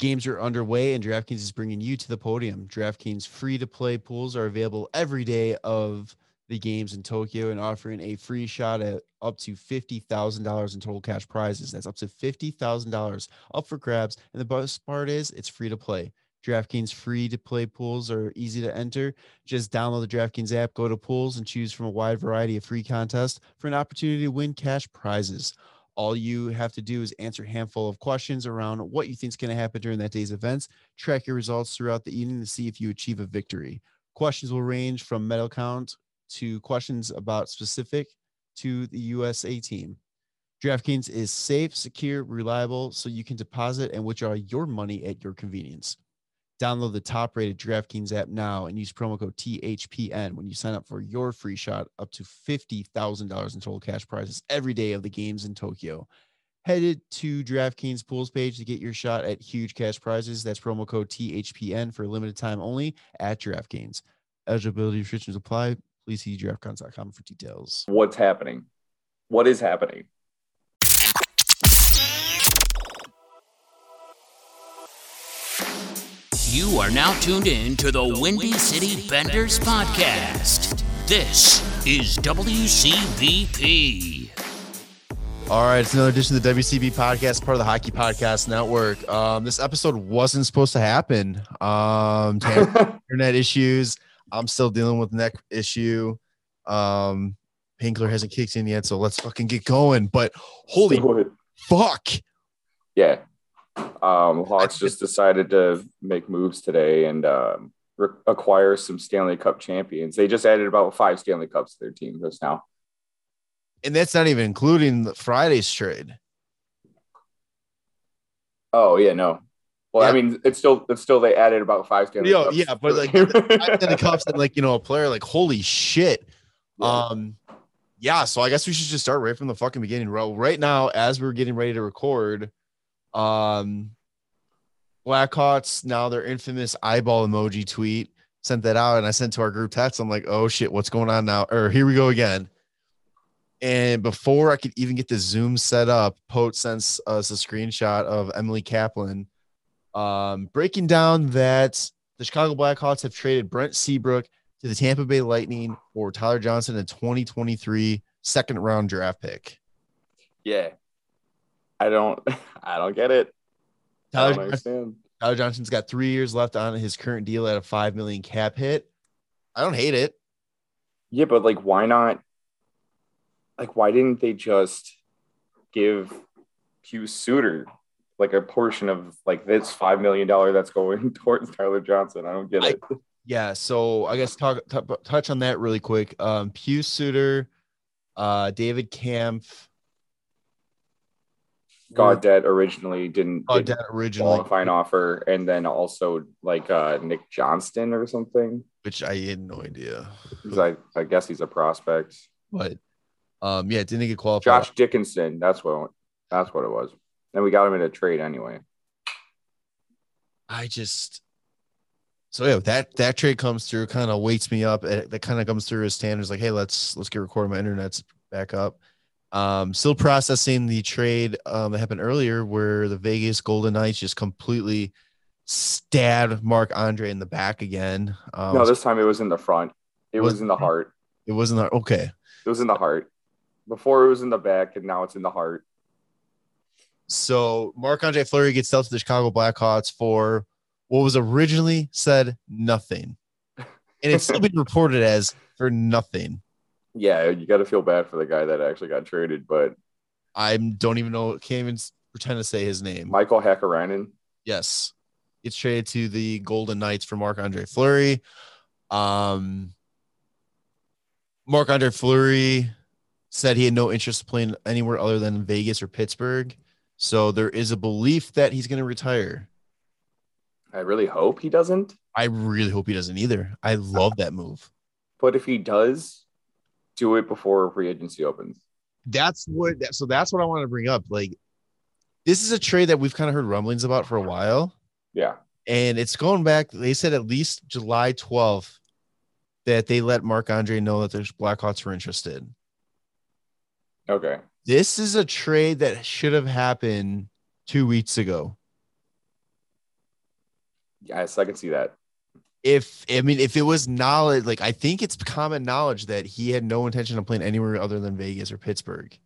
Games are underway, and DraftKings is bringing you to the podium. DraftKings free to play pools are available every day of the games in Tokyo and offering a free shot at up to $50,000 in total cash prizes. That's up to $50,000 up for grabs. And the best part is it's free to play. DraftKings free to play pools are easy to enter. Just download the DraftKings app, go to pools, and choose from a wide variety of free contests for an opportunity to win cash prizes. All you have to do is answer a handful of questions around what you think is going to happen during that day's events. Track your results throughout the evening to see if you achieve a victory. Questions will range from medal count to questions about specific to the USA team. DraftKings is safe, secure, reliable, so you can deposit and withdraw your money at your convenience. Download the top rated DraftKings app now and use promo code THPN when you sign up for your free shot up to $50,000 in total cash prizes every day of the games in Tokyo. Headed to DraftKings pools page to get your shot at huge cash prizes. That's promo code THPN for a limited time only at DraftKings. Eligibility restrictions apply. Please see draftkings.com for details. What's happening? What is happening? You are now tuned in to the Windy City Benders podcast. This is WCBP. All right, it's another edition of the WCB podcast, part of the Hockey Podcast Network. Um, this episode wasn't supposed to happen. Um, internet issues. I'm still dealing with neck issue. Um, Pinkler hasn't kicked in yet, so let's fucking get going. But holy fuck, yeah. Um, Hawks just decided to make moves today and um, re- acquire some Stanley Cup champions. They just added about five Stanley Cups to their team just now. And that's not even including the Friday's trade. Oh yeah, no. Well, yeah. I mean, it's still it's still they added about five Stanley Yo, Cups. Yeah, but like five Stanley Cups and like you know a player like holy shit. Yeah. Um, yeah. So I guess we should just start right from the fucking beginning. Well, Right now, as we're getting ready to record, um, Blackhawks now their infamous eyeball emoji tweet sent that out, and I sent to our group text. I'm like, oh shit, what's going on now? Or here we go again. And before I could even get the Zoom set up, Pote sends us a screenshot of Emily Kaplan um, breaking down that the Chicago Blackhawks have traded Brent Seabrook to the Tampa Bay Lightning for Tyler Johnson, a 2023 second round draft pick. Yeah. I don't I don't get it. Tyler, Johnson, Tyler Johnson's got three years left on his current deal at a five million cap hit. I don't hate it. Yeah, but like why not like why didn't they just give Pius Suter like a portion of like this five million dollar that's going towards Tyler Johnson? I don't get it. I, yeah, so I guess talk t- touch on that really quick. Um Pius Suter, uh David Kampf, Gaudette originally didn't Gaudette originally qualifying offer, and then also like uh, Nick Johnston or something, which I had no idea. Because I I guess he's a prospect, but um yeah, didn't get qualified. Josh Dickinson, that's what that's what it was. Then we got him in a trade anyway. I just so yeah, that that trade comes through, kind of wakes me up. It, that kind of comes through as standards, like, hey, let's let's get recording. My internet's back up. Um, still processing the trade um, that happened earlier where the Vegas Golden Knights just completely stabbed Marc Andre in the back again. Um, no, this time it was in the front. It was, was in the heart. It was in the okay. It was in the heart. Before it was in the back, and now it's in the heart. So Marc Andre Fleury gets dealt to the Chicago Blackhawks for what was originally said nothing, and it's still been reported as for nothing yeah, you got to feel bad for the guy that actually got traded, but I don't even know. Can't even pretend to say his name. Mikael Hakkarainen. Yes, it's traded to the Golden Knights for Marc Andre Fleury. Um, Marc Andre Fleury said he had no interest playing anywhere other than Vegas or Pittsburgh. So there is a belief that he's going to retire. I really hope he doesn't. I really hope he doesn't either. I love that move. But if he does, do it before free agency opens. That's what. So that's what I want to bring up. Like, this is a trade that we've kind of heard rumblings about for a while. Yeah, and it's going back. They said at least July 12th that they let Marc Andre know that there's Blackhawks were interested. Okay. This is a trade that should have happened two weeks ago. Yes, I can see that. If I mean, if it was knowledge, like I think it's common knowledge that he had no intention of playing anywhere other than Vegas or Pittsburgh.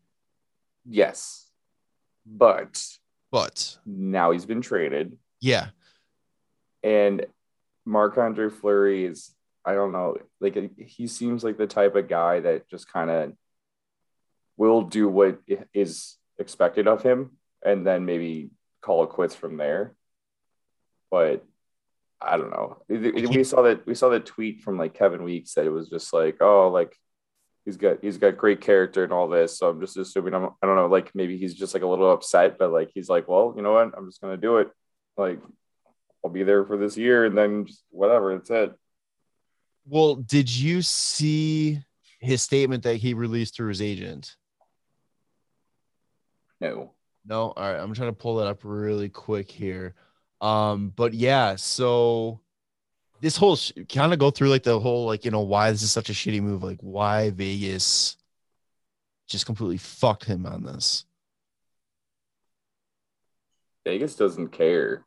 Yes, but But now he's been traded, yeah, and Marc Andre Fleury is. I don't know. Like he seems like the type of guy that just kind of will do what is expected of him, and then maybe call it quits from there. But I don't know. We saw that we saw that tweet from like Kevin Weeks that it was just like, oh, like he's got he's got great character and all this. So I'm just assuming I'm I don't know, like maybe he's just like a little upset, but like he's like, well, you know what? I'm just gonna do it. Like I'll be there for this year and then just whatever. It's it. Well, did you see his statement that he released through his agent? No. No. All right. I'm trying to pull that up really quick here. Um, but yeah, so this whole sh- kind of go through like the whole like you know why this is such a shitty move, like why Vegas just completely fucked him on this. Vegas doesn't care.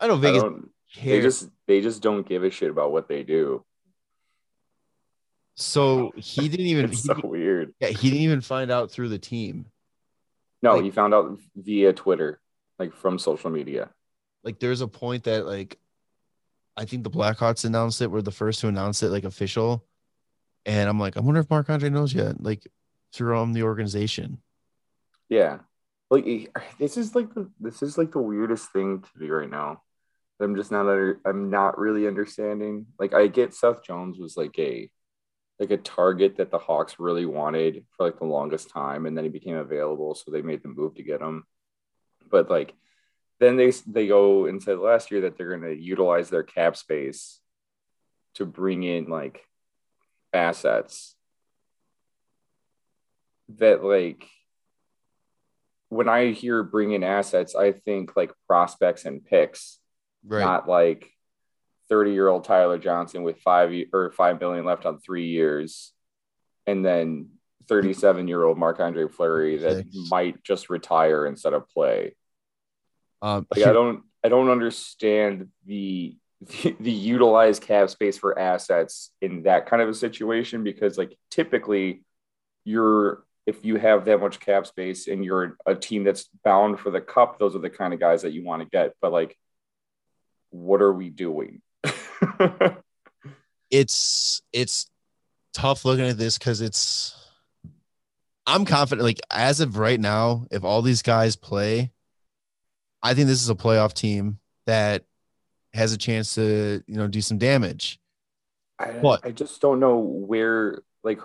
I know Vegas I they just they just don't give a shit about what they do. So he didn't even it's he, so weird. Yeah, he didn't even find out through the team. No, Like- he found out via Twitter, like from social media. Like there's a point that like I think the Blackhawks announced it, were the first to announce it like official. And I'm like, I wonder if Marc Andre knows yet, like through um the organization. Yeah. Like this is like the this is like the weirdest thing to be right now. I'm just not under, I'm not really understanding. Like I get Seth Jones was like a like a target that the Hawks really wanted for like the longest time and then he became available so they made the move to get him. But like then they they go and said last year that they're going to utilize their cap space to bring in like assets that like when I hear bring in assets, I think like prospects and picks, Right. not like 30 year old Tyler Johnson with five or five billion left on three years, and then 37 year old Marc Andre Fleury that might just retire instead of play. Um Like I don't I don't understand the the, the utilized cap space for assets in that kind of a situation because like typically you're if you have that much cap space and you're a team that's bound for the cup, those are the kind of guys that you want to get. But like, what are we doing? it's it's tough looking at this because it's I'm confident like as of right now, if all these guys play, I think this is a playoff team that has a chance to, you know, do some damage. I, What? I just don't know where like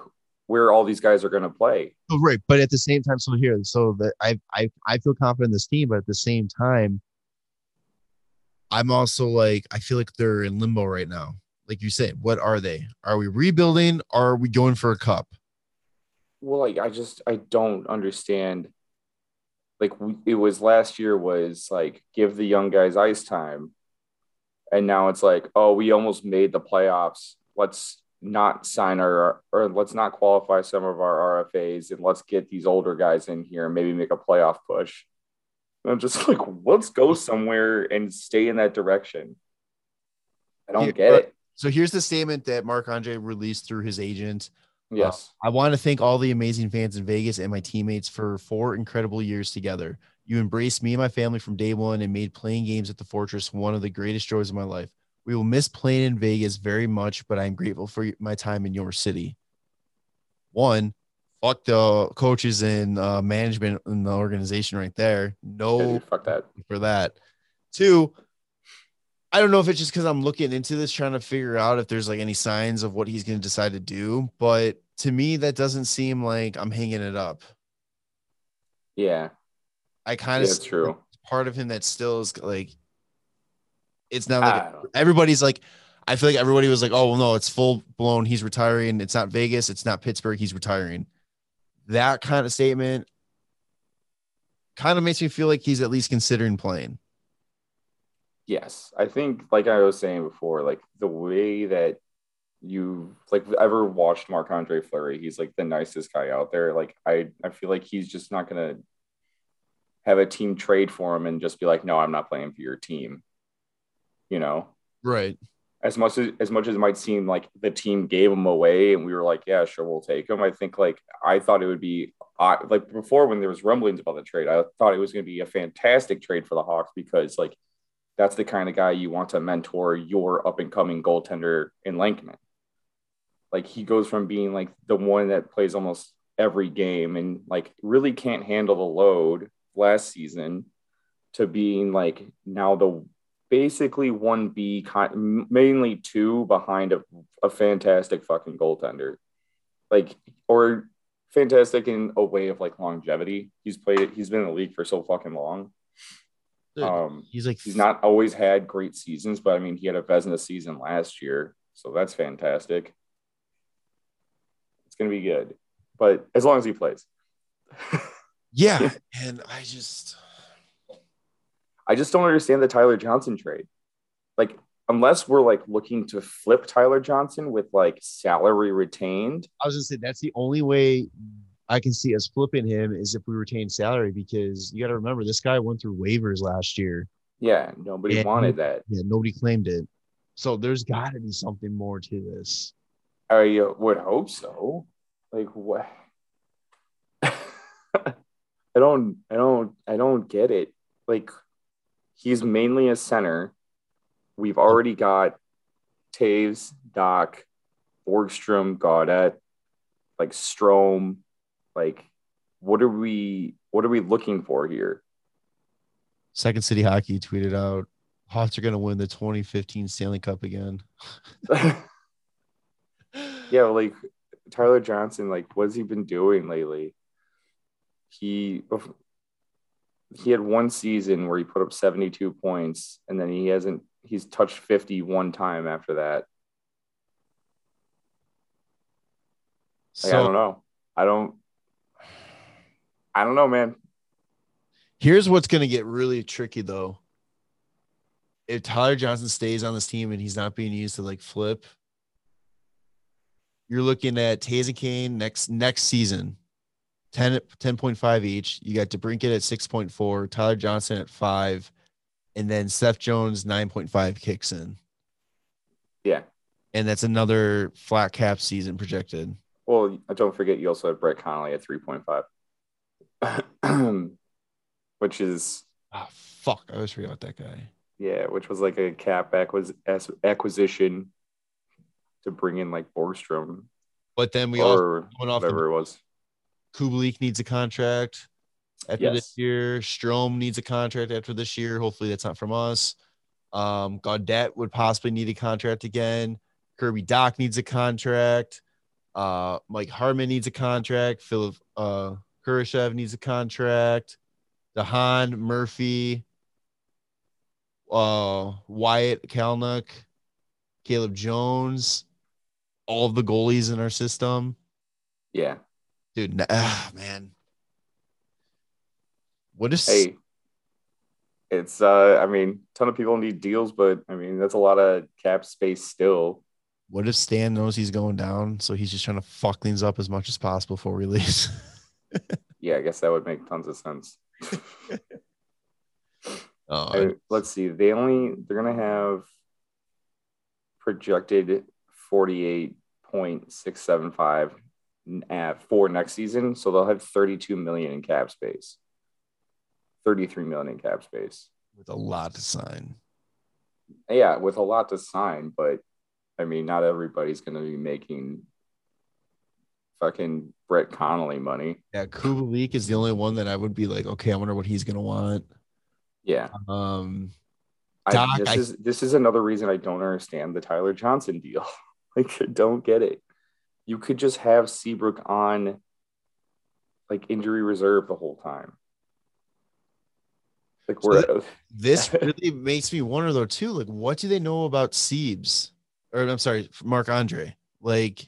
where all these guys are going to play. Oh, right. But at the same time, so here, so that I I I feel confident in this team, but at the same time, I'm also like I feel like they're in limbo right now. Like you said, what are they? Are we rebuilding? Or are we going for a cup? Well, like I just I don't understand. Like it was last year was like give the young guys ice time, and now it's like oh we almost made the playoffs. Let's not sign our or let's not qualify some of our RFAs and let's get these older guys in here and maybe make a playoff push. And I'm just like let's go somewhere and stay in that direction. I don't Yeah, get it. So here's the statement that marc Andre released through his agent. Yes. I want to thank all the amazing fans in Vegas and my teammates for four incredible years together. You embraced me and my family from day one and made playing games at the Fortress one of the greatest joys of my life. We will miss playing in Vegas very much, but I'm grateful for my time in your city. One, fuck the coaches and uh, management in the organization right there. Yeah, No dude, fuck that. for that. Two, I don't know if it's just because I'm looking into this, trying to figure out if there's like any signs of what he's going to decide to do. But to me, that doesn't seem like I'm hanging it up. Yeah, I kind of it's true. part of him that still is like, it's not like everybody's like, I feel like everybody was like, oh, well, no, it's full blown. He's retiring. It's not Vegas. It's not Pittsburgh. He's retiring. That kind of statement kind of makes me feel like he's at least considering playing. Yes, I think like I was saying before, like the way that you like ever watched Marc Andre Fleury, he's like the nicest guy out there. Like I, I feel like he's just not gonna have a team trade for him and just be like, no, I'm not playing for your team. you know, Right. as much as as much as it might seem like the team gave him away and we were like, yeah, sure, we'll take him. I think like I thought it would be uh, like before when there was rumblings about the trade, I thought it was going to be a fantastic trade for the Hawks because like that's the kind of guy you want to mentor your up and coming goaltender in Lankinen. Like he goes from being like the one that plays almost every game and like really can't handle the load last season to being like now the basically one B, mainly two behind a, a fantastic fucking goaltender, like or fantastic in a way of like longevity. He's played, he's been in the league for so fucking long. Um, he's like he's not always had great seasons, but I mean, he had a Vezina season last year, so that's fantastic. It's gonna be good, but as long as he plays. Yeah. And I just I just don't understand the Tyler Johnson trade. Like, unless we're like looking to flip Tyler Johnson with like salary retained. I was gonna say that's the only way I can see us flipping him is if we retain salary because you got to remember this guy went through waivers last year. Yeah, nobody wanted that. Yeah, nobody claimed it. So there's got to be something more to this. I uh, would hope so. Like what? I don't, I don't, I don't get it. Like he's mainly a center. We've already got Toews, Dach, Borgstrom, Gaudette, like Strome. Like, what are we? What are we looking for here? Second City Hockey tweeted out Hawks are going to win the 2015 Stanley Cup again. yeah, like Tyler Johnson, like what's he been doing lately? He he had one season where he put up 72 points and then he hasn't he's touched 50 one time after that. Like, I don't know. I don't I don't know, man. here's what's going to get really tricky though. If Tyler Johnson stays on this team and he's not being used to like flip, you're looking at and Kane next next season, 10, 10.5 each. You got DeBrincat at 6.4, Tyler Johnson at five, and then Seth Jones 9.5 kicks in. Yeah. And that's another flat cap season projected. Well, don't forget you also have Brett Connolly at 3.5. which is Oh, fuck. I always forget about that guy. Yeah, which was like a cap acquis- acquisition to bring in like Borgstrom. But then we also or went off the whatever it was. Kubalik needs a contract after Yes. this year. Strome needs a contract after this year. Hopefully, that's not from us. Um, Gaudette would possibly need a contract again. Kirby Dach needs a contract. Uh, Mike Hardman needs a contract. Philip uh, Kurashev needs a contract. Dahan Murphy, uh, Wyatt Kalynuk, Caleb Jones, all of the goalies in our system Yeah. dude. n- Ah, man. What is Hey, it's uh, I mean, ton of people need deals, but I mean, that's a lot of cap space still. what if Stan knows he's going down, so he's just trying to fuck things up as much as possible for release? Yeah, I guess that would make tons of sense. oh, Uh, let's see. They only they're gonna have projected forty eight point six seven five at for next season, so they'll have thirty two million in cap space. Thirty three million in cap space. with a lot to sign. Yeah, with a lot to sign, but I mean, not everybody's gonna be making fucking Brett Connolly money. Yeah, Kubalik is the only one that I would be like, okay, I wonder what he's gonna want. Yeah, Um, I, Doc, this I- is this is another reason I don't understand the Tyler Johnson deal. like, I don't get it. You could just have Seabrook on like injury reserve the whole time. Like we're this really makes me wonder though too. Like, what do they know about Seabs? Or I'm sorry, Marc Andre. Like,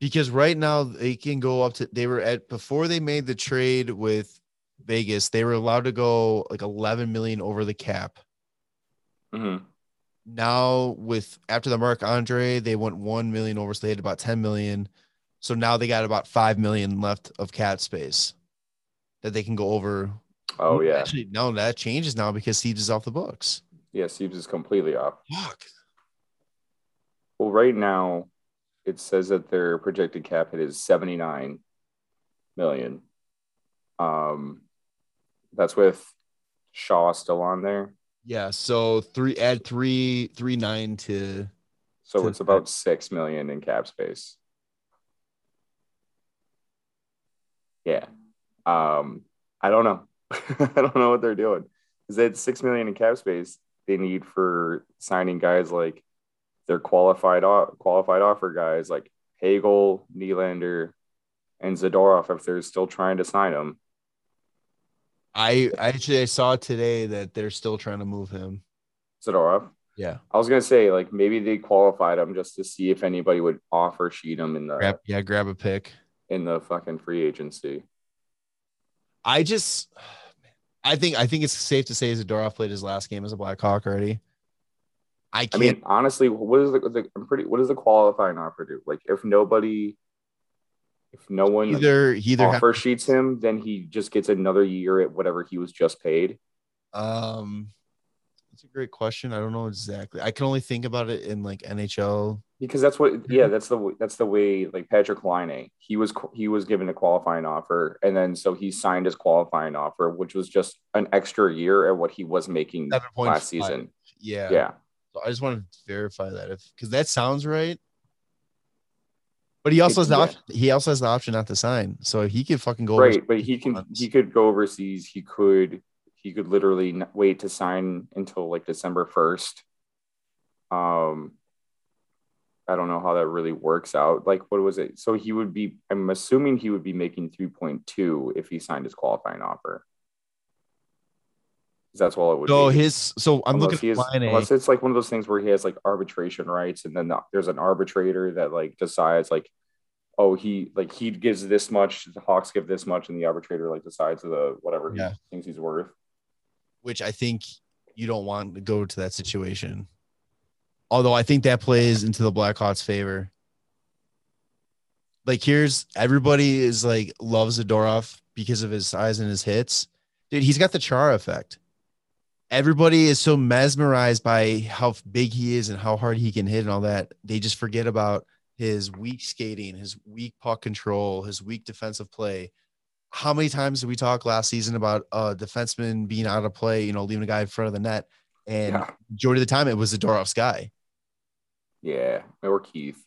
because right now they can go up to. They were at before they made the trade with Vegas. They were allowed to go like 11 million over the cap. Mhm. Now with after the Marc Andre, they went one million over, so they had about 10 million. So now they got about five million left of cap space that they can go over. Oh yeah, Actually, no, that changes now because Seabs is off the books. Yeah, Seabs is completely off. Fuck. Well, right now, it says that their projected cap hit is 79 million. Um, that's with Shaw still on there. Yeah. So three add three three nine to So To it's about 6 million in cap space. Yeah. Um, I don't know. I don't know what they're doing. Is that 6 million in cap space they need for signing guys like their qualified qualified offer guys like Hagel, Nylander, and Zadorov if they're still trying to sign them. I I actually I saw today that they're still trying to move him. Zadorov. Yeah. I was gonna say like maybe they qualified him just to see if anybody would offer sheet him in the Grab yeah, grab a pick. in the fucking free agency. I just I think I think it's safe to say Zadorov played his last game as a Blackhawk already. I I mean, honestly, what is the, the I'm pretty what does the qualifying offer do? Like if nobody if no one either he either have, offer sheets him, then he just gets another year at whatever he was just paid. um that's a great question. I don't know exactly. I can only think about it in like NHL. Because that's what yeah, that's the that's the way like Patrik Laine, he was he was given a qualifying offer and then so he signed his qualifying offer, which was just an extra year at what he was making 7.5. last season. Yeah. Yeah. So I just want to verify that if because that sounds right. But he also has the Yeah. option. He also has the option not to sign, so he could fucking go. right but he can months. he could go overseas he could he could literally wait to sign until like december 1st um i don't know how that really works out like what was it so he would be i'm assuming he would be making 3.2 if he signed his qualifying offer that's all it would So be his. So I'm unless, looking at has, Laine. unless it's like one of those things where he has like arbitration rights and then the- there's an arbitrator that like decides like oh he like he gives this much the hawks give this much and the arbitrator like decides the whatever Yeah. he thinks he's worth which I think you don't want to go to that situation. Although I think that plays into the Blackhawks' favor. Like here's everybody is like loves Zadorov because of his size and his hits. Dude, he's got the char effect. Everybody is so mesmerized by how big he is and how hard he can hit and all that. They just forget about his weak skating, his weak puck control, his weak defensive play how many times did we talk last season about a defenseman being out of play, you know, leaving a guy in front of the net? And yeah majority of the time it was the Dorov's guy. yeah or keith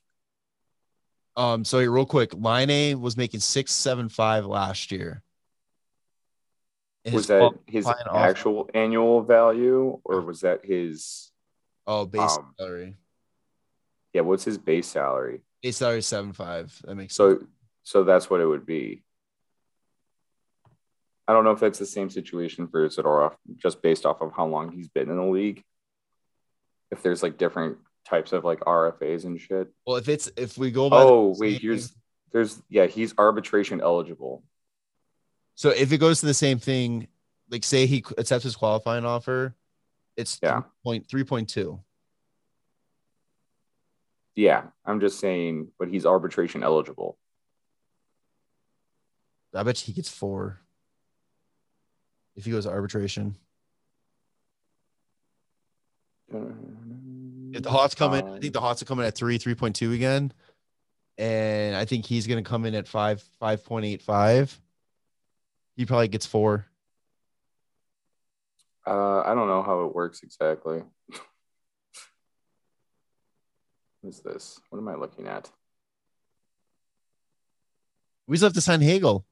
Um, so real quick, Laine was making six seven five last year. And was that his qualifying offer- actual annual value or was that his oh base um, salary? yeah what's his base salary Base salary is seven five. That makes sense. so so that's what it would be I don't know if that's the same situation for Zadorov, just based off of how long he's been in the league. If there's like different types of like RFAs and shit. Well, if it's if we go by the Oh wait, here's there's yeah, he's arbitration eligible. So if it goes to the same thing, like say he accepts his qualifying offer, it's Yeah. point three point two. Yeah, I'm just saying, but he's arbitration eligible. I bet he gets four if he goes to arbitration. If the Hawks come in, I think the Hawks are coming at three, three point two again, and I think he's going to come in at five, five point eight five. He probably gets four. Uh, I don't know how it works exactly. what is this? What am I looking at? We still have to sign Hagel,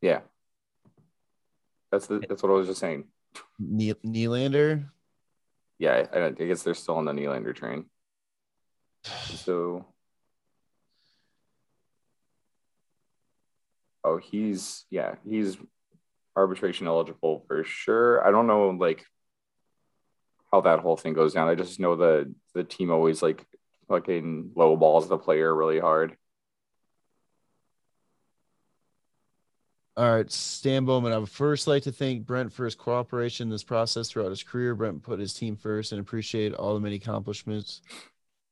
Yeah, that's the that's what I was just saying. ne- Nylander. Yeah, I, I guess they're still on the Nylander train. So, oh, he's yeah, he's arbitration eligible for sure. I don't know like how that whole thing goes down. I just know the the team always like fucking low balls the player really hard. All right, Stan Bowman. I would first like to thank Brent for his cooperation in this process throughout his career. Brent put his team first and appreciate all the many accomplishments,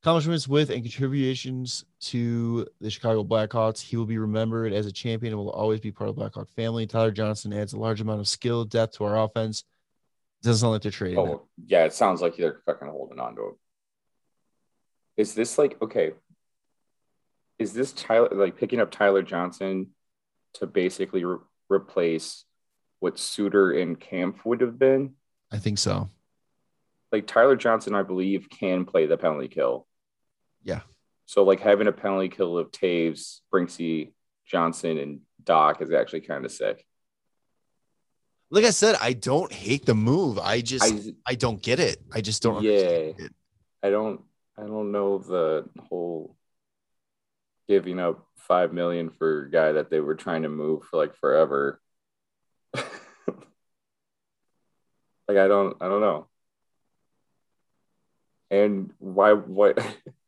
accomplishments with and contributions to the Chicago Blackhawks. He will be remembered as a champion and will always be part of the Blackhawk family. Tyler Johnson adds a large amount of skill, depth to our offense. Doesn't sound like they're trading. Oh, him. Oh, yeah, it sounds like they're fucking holding on to him. Is this like okay? Is this Tyler like picking up Tyler Johnson to basically re- replace what Suter and Kampf would have been? I think so. Like Tyler Johnson, I believe, can play the penalty kill. Yeah. So like having a penalty kill of Toews, Brinksy, Johnson, and Dach is actually kind of sick. Like I said, I don't hate the move. I just I, I don't get it. I just don't. yeah. understand it. I don't I don't know the whole giving up five million for a guy that they were trying to move for like forever. like I don't I don't know. And why why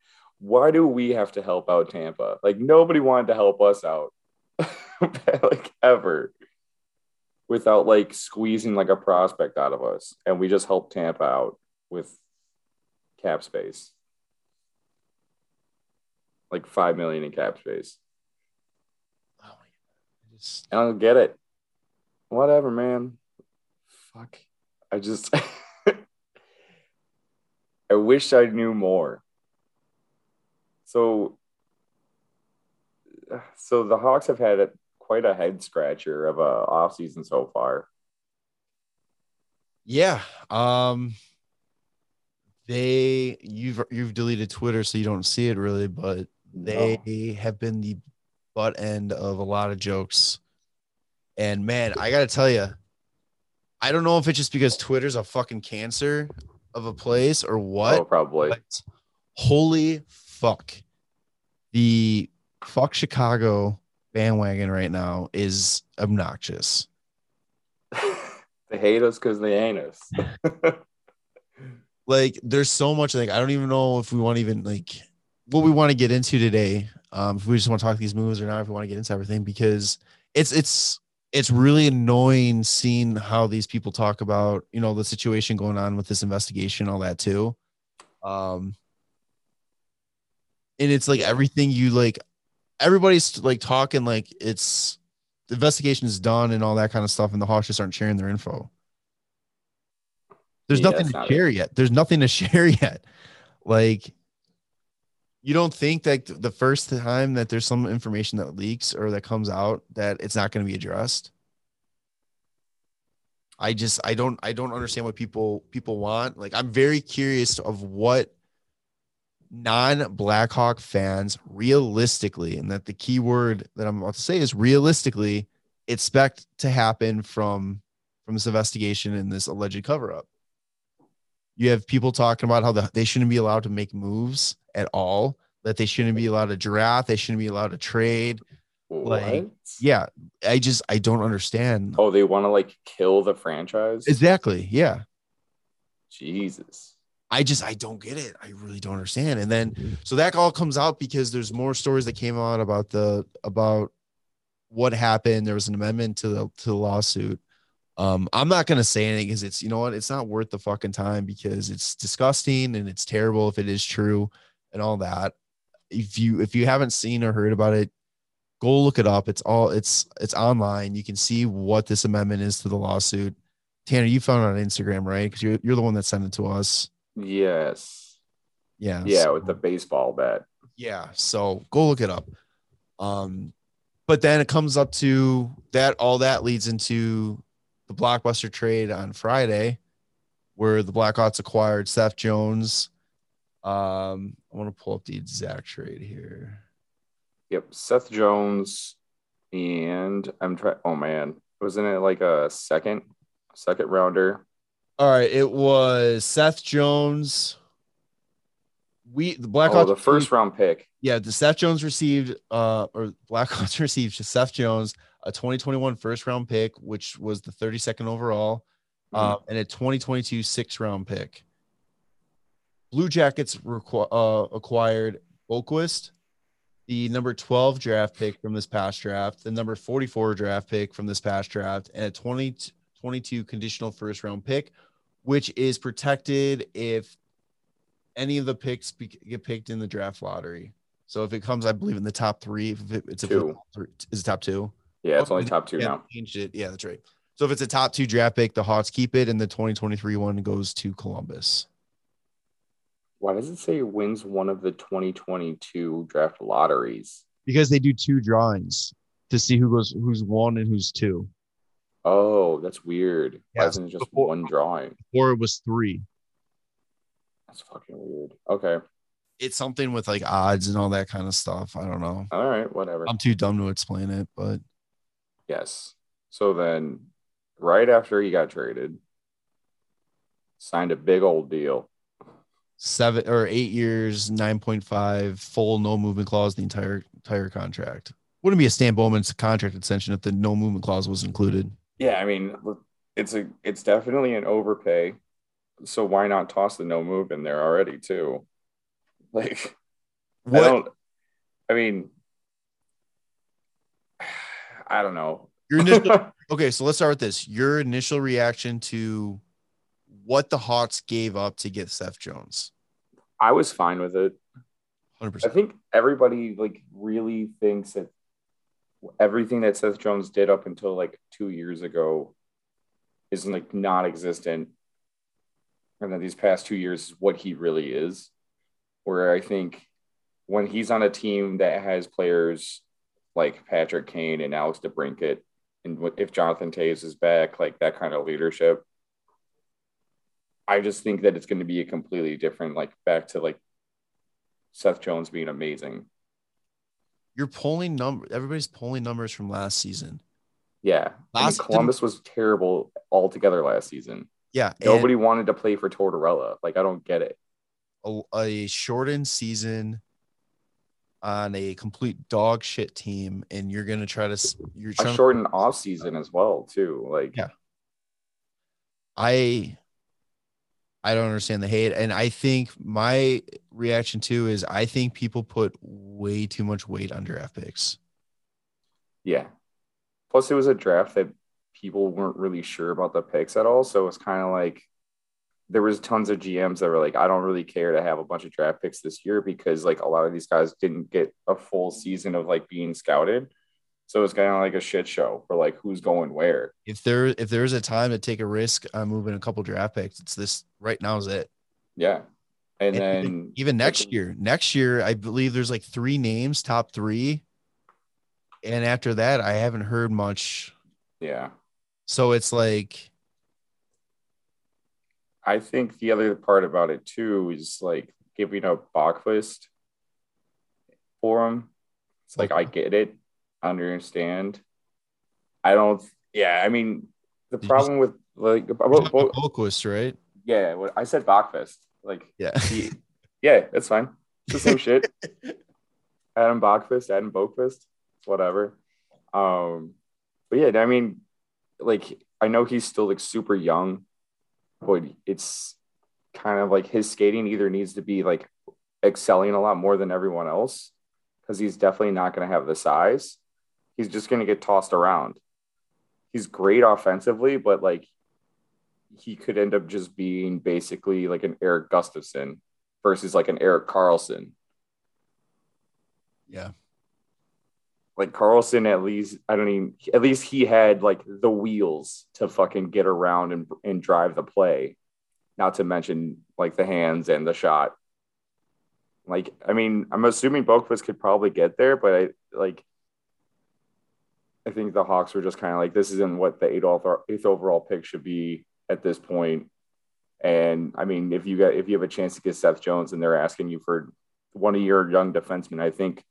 why do we have to help out Tampa? Like nobody wanted to help us out like ever without like squeezing like a prospect out of us. And we just helped Tampa out with cap space like five million in cap space. Oh my God. I just I don't get it. Whatever, man. Fuck. I just I wish I knew more. So so the Hawks have had a, quite a head scratcher of a offseason so far. yeah. Um. They you've you've deleted Twitter, so you don't see it really, but they have been the butt end of a lot of jokes. And man, I gotta tell you, I don't know if it's just because Twitter's a fucking cancer of a place or what. Oh, probably. holy fuck. The fuck Chicago bandwagon right now is obnoxious. they hate us because they ain't us. Like there's so much like I don't even know if we want to even like what we want to get into today. Um, if we just want to talk these moves or not, if we want to get into everything, because it's it's it's really annoying seeing how these people talk about you know the situation going on with this investigation, all that too. Um, and it's like everything you like, everybody's like talking like it's the investigation is done and all that kind of stuff, and the Hawks just aren't sharing their info. There's Yeah, nothing to not share yet. There's nothing to share yet. Like, you don't think that the first time that there's some information that leaks or that comes out that it's not going to be addressed. I just I don't I don't understand what people people want. Like I'm very curious of what non-Blackhawk fans realistically, and that the key word that I'm about to say is realistically expect to happen from from this investigation and this alleged cover up. You have people talking about how the, they shouldn't be allowed to make moves at all, that they shouldn't be allowed to draft, they shouldn't be allowed to trade. Like, Yeah, I just I don't understand. Oh, they want to like kill the franchise? Exactly. Yeah. Jesus. I just I don't get it. I really don't understand. And then so that all comes out because there's more stories that came out about the about what happened. There was an amendment to the to the lawsuit. Um, I'm not gonna say anything because it's you know what, it's not worth the fucking time because it's disgusting and it's terrible if it is true and all that. If you if you haven't seen or heard about it, go look it up. It's all it's it's online. You can see what this amendment is to the lawsuit. Tanner, you found it on Instagram, right? Because you're you're the one that sent it to us. Yes. Yeah. Yeah, so- with the baseball bat. yeah. So go look it up. Um, but then it comes up to that. All that leads into the blockbuster trade on Friday, where the Blackhawks acquired Seth Jones. Um, I want to pull up the exact trade here. Yep. Seth Jones and I'm trying. Oh man, wasn't it like a second, second rounder? All right, it was Seth Jones. We the Blackhawks. Oh, the first round pick. yeah, the Seth Jones received, uh, or Blackhawks received Seth Jones, a 2021 first round pick, which was the 32nd overall, uh, and a 2022 sixth round pick. Blue Jackets requ- uh, acquired Boqvist, the number 12 draft pick from this past draft, the number 44 draft pick from this past draft, and a 2022 conditional first round pick, which is protected if any of the picks be- get picked in the draft lottery. So if it comes, I believe in the top three, if it, it's a Two. three, is it top two? Yeah, it's Oh, only top two yeah, now. Changed it. Yeah, that's right. So if it's a top two draft pick, the Hawks keep it, and the 2023 one goes to Columbus. Why does it say wins one of the 2022 draft lotteries? Because they do two drawings to see who goes who's one and who's two. Oh, that's weird. Why isn't it just before- one drawing? Or it was three. That's fucking weird. Okay. It's something with like odds and all that kind of stuff. I don't know. All right. Whatever. I'm too dumb to explain it, but Yes. So then, right after he got traded, signed a big old deal. seven or eight years, 9.5, full no movement clause, the entire entire contract. Wouldn't be a Stan Bowman's contract extension if the no movement clause was included. Yeah, I mean, it's a it's definitely an overpay. So why not toss the no move in there already too? Like, I What don't. I mean, I don't know. your initial okay, so let's start with this. Your initial reaction to what the Hawks gave up to get Seth Jones. I was fine with it. 100%. I think everybody like really thinks that everything that Seth Jones did up until like two years ago is like non-existent, and that these past two years is what he really is. Where I think when he's on a team that has players like Patrick Kane and Alex DeBrincat, and if Jonathan Toews is back, like that kind of leadership, I just think that it's going to be a completely different, like back to like Seth Jones being amazing. You're pulling number everybody's pulling numbers from last season. Yeah. I mean, Last- Columbus was terrible altogether last season. Yeah. Nobody wanted to play for Tortorella. Like, I don't get it. a, a shortened season on a complete dog shit team, and you're gonna try to you're A trying. shortened off season as well, too. Like, Yeah. I I don't understand the hate, and I think my reaction too is I think people put way too much weight on draft picks. yeah. Plus, it was a draft that people weren't really sure about the picks at all. So it's kind of like there was tons of GMs that were like, I don't really care to have a bunch of draft picks this year because like a lot of these guys didn't get a full season of like being scouted. So it's kind of like a shit show for like who's going where. If there if there's a time to take a risk on moving a couple draft picks, it's this right now is it. Yeah. And, And then even, even next year, next year, I believe there's like three names, top three. And after that, I haven't heard much. yeah. So it's like, I think the other part about it too is like giving up Bachfist for him. It's like I get it, understand. I don't. Yeah, I mean the problem with like about, about Boqvist, right? yeah, what I said Bachfist. Like Yeah. he, yeah, that's fine. It's the same shit. Adam Bachfist, Adam Bokfist, whatever. Um, but yeah, I mean, like I know he's still like super young, but it's kind of like his skating either needs to be like excelling a lot more than everyone else because he's definitely not going to have the size. He's just going to get tossed around. He's great offensively, but like he could end up just being basically like an Erik Gustafsson versus like an Erik Karlsson. Yeah. Like Karlsson, at least I don't even. At least he had like the wheels to fucking get around and and drive the play. Not to mention like the hands and the shot. Like I mean, I'm assuming Boqvist could probably get there, but I like. I think the Hawks were just kind of like, this isn't what the eighth, eighth overall pick should be at this point. And I mean, if you got if you have a chance to get Seth Jones and they're asking you for one of your young defensemen, I think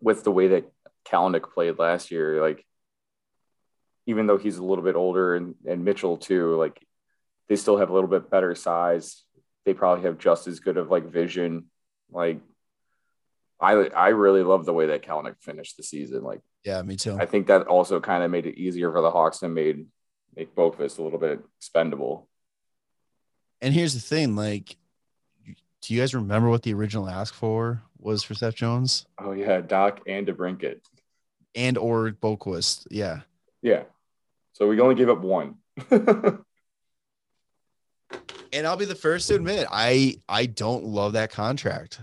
with the way that Kalynuk played last year, like even though he's a little bit older and, and Mitchell too, like they still have a little bit better size. They probably have just as good of like vision. Like I I really love the way that Kalynuk finished the season. Like Yeah, me too. I think that also kind of made it easier for the Hawks and made make Boqvist a little bit expendable. And here's the thing, like, do you guys remember what the original ask for was for Seth Jones Oh yeah, Dach and DeBrincat. and or Boqvist? Yeah. Yeah. So we only gave up one. And I'll be the first to admit, I I don't love that contract.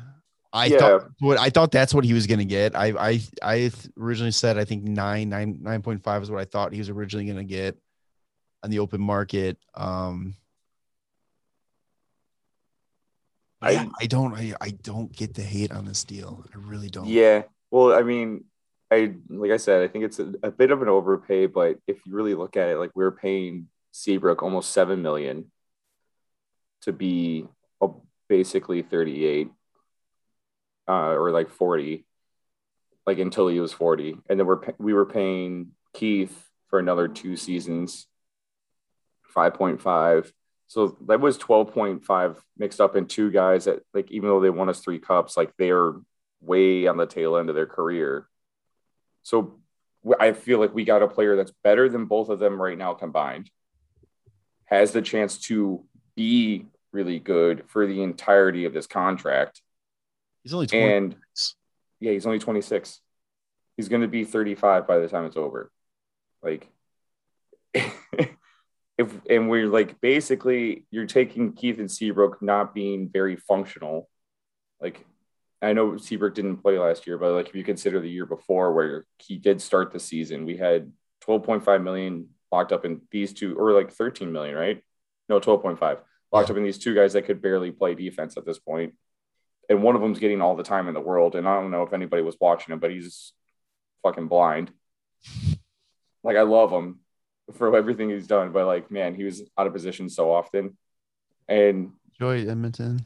I Yeah. thought what I thought that's what he was gonna get. I I I originally said I think nine nine nine point five is what I thought he was originally gonna get. on the open market. Um, I- yeah, I don't I, I don't get the hate on this deal. I really don't. Yeah. Well, I mean, I like I said, I think it's a, a bit of an overpay, but if you really look at it, like we're paying Seabrook almost seven million to be a, basically 38 uh, or like 40, like until he was 40. And then we're we were paying Keith for another two seasons, 5.5. So that was 12.5 mixed up in two guys that like even though they won us three cups, like they're way on the tail end of their career. So I feel like we got a player that's better than both of them right now combined, has the chance to be really good for the entirety of this contract. He's only 20. And yeah, he's only 26. He's going to be 35 by the time it's over. Like, if, and we're like, basically, you're taking Keith and Seabrook not being very functional. Like, I know Seabrook didn't play last year, but like, if you consider the year before where he did start the season, we had 12.5 million locked up in these two, or like 13 million, right? No, 12.5 locked up in these two guys that could barely play defense at this point and one of them's getting all the time in the world. And I don't know if anybody was watching him, but he's fucking blind. Like I love him for everything he's done, but like man, he was out of position so often. And Joy Edmonton.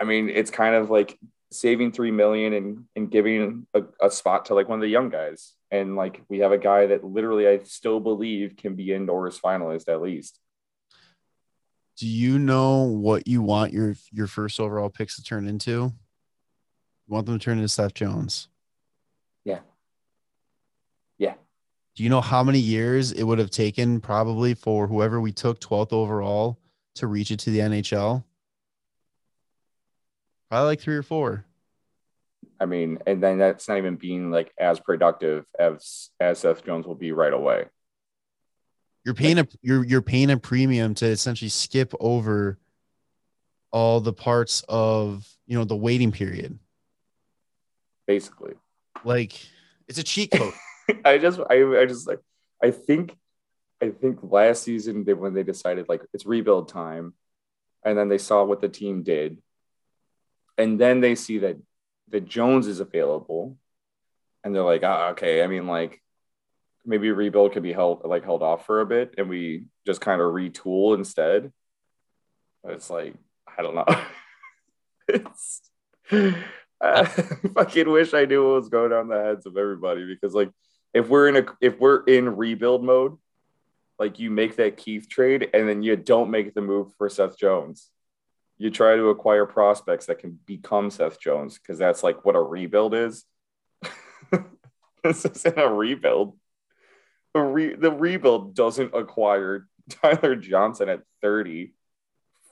I mean, it's kind of like saving three million and and giving a, a spot to like one of the young guys. And like we have a guy that literally I still believe can be a Norris finalist at least. Do you know what you want your your first overall picks to turn into? You want them to turn into Seth Jones. Yeah. Yeah. Do you know how many years it would have taken probably for whoever we took 12th overall to reach it to the NHL? Probably like three or four. I mean, and then that's not even being like as productive as as Seth Jones will be right away. You're paying a you're you're paying a premium to essentially skip over all the parts of you know the waiting period. Basically, Like it's a cheat code. I just I, I just like I think I think last season they when they decided like it's rebuild time, and then they saw what the team did, and then they see that that Jones is available, and they're like, ah, okay. I mean, like maybe rebuild could be held like held off for a bit, and we just kind of retool instead. It's like I don't know. it's I fucking wish I knew what was going on the heads of everybody because like if we're in a if we're in rebuild mode, like you make that Keith trade and then you don't make the move for Seth Jones. You try to acquire prospects that can become Seth Jones because that's like what a rebuild is. this isn't a rebuild. The, re- the rebuild doesn't acquire Tyler Johnson at 30,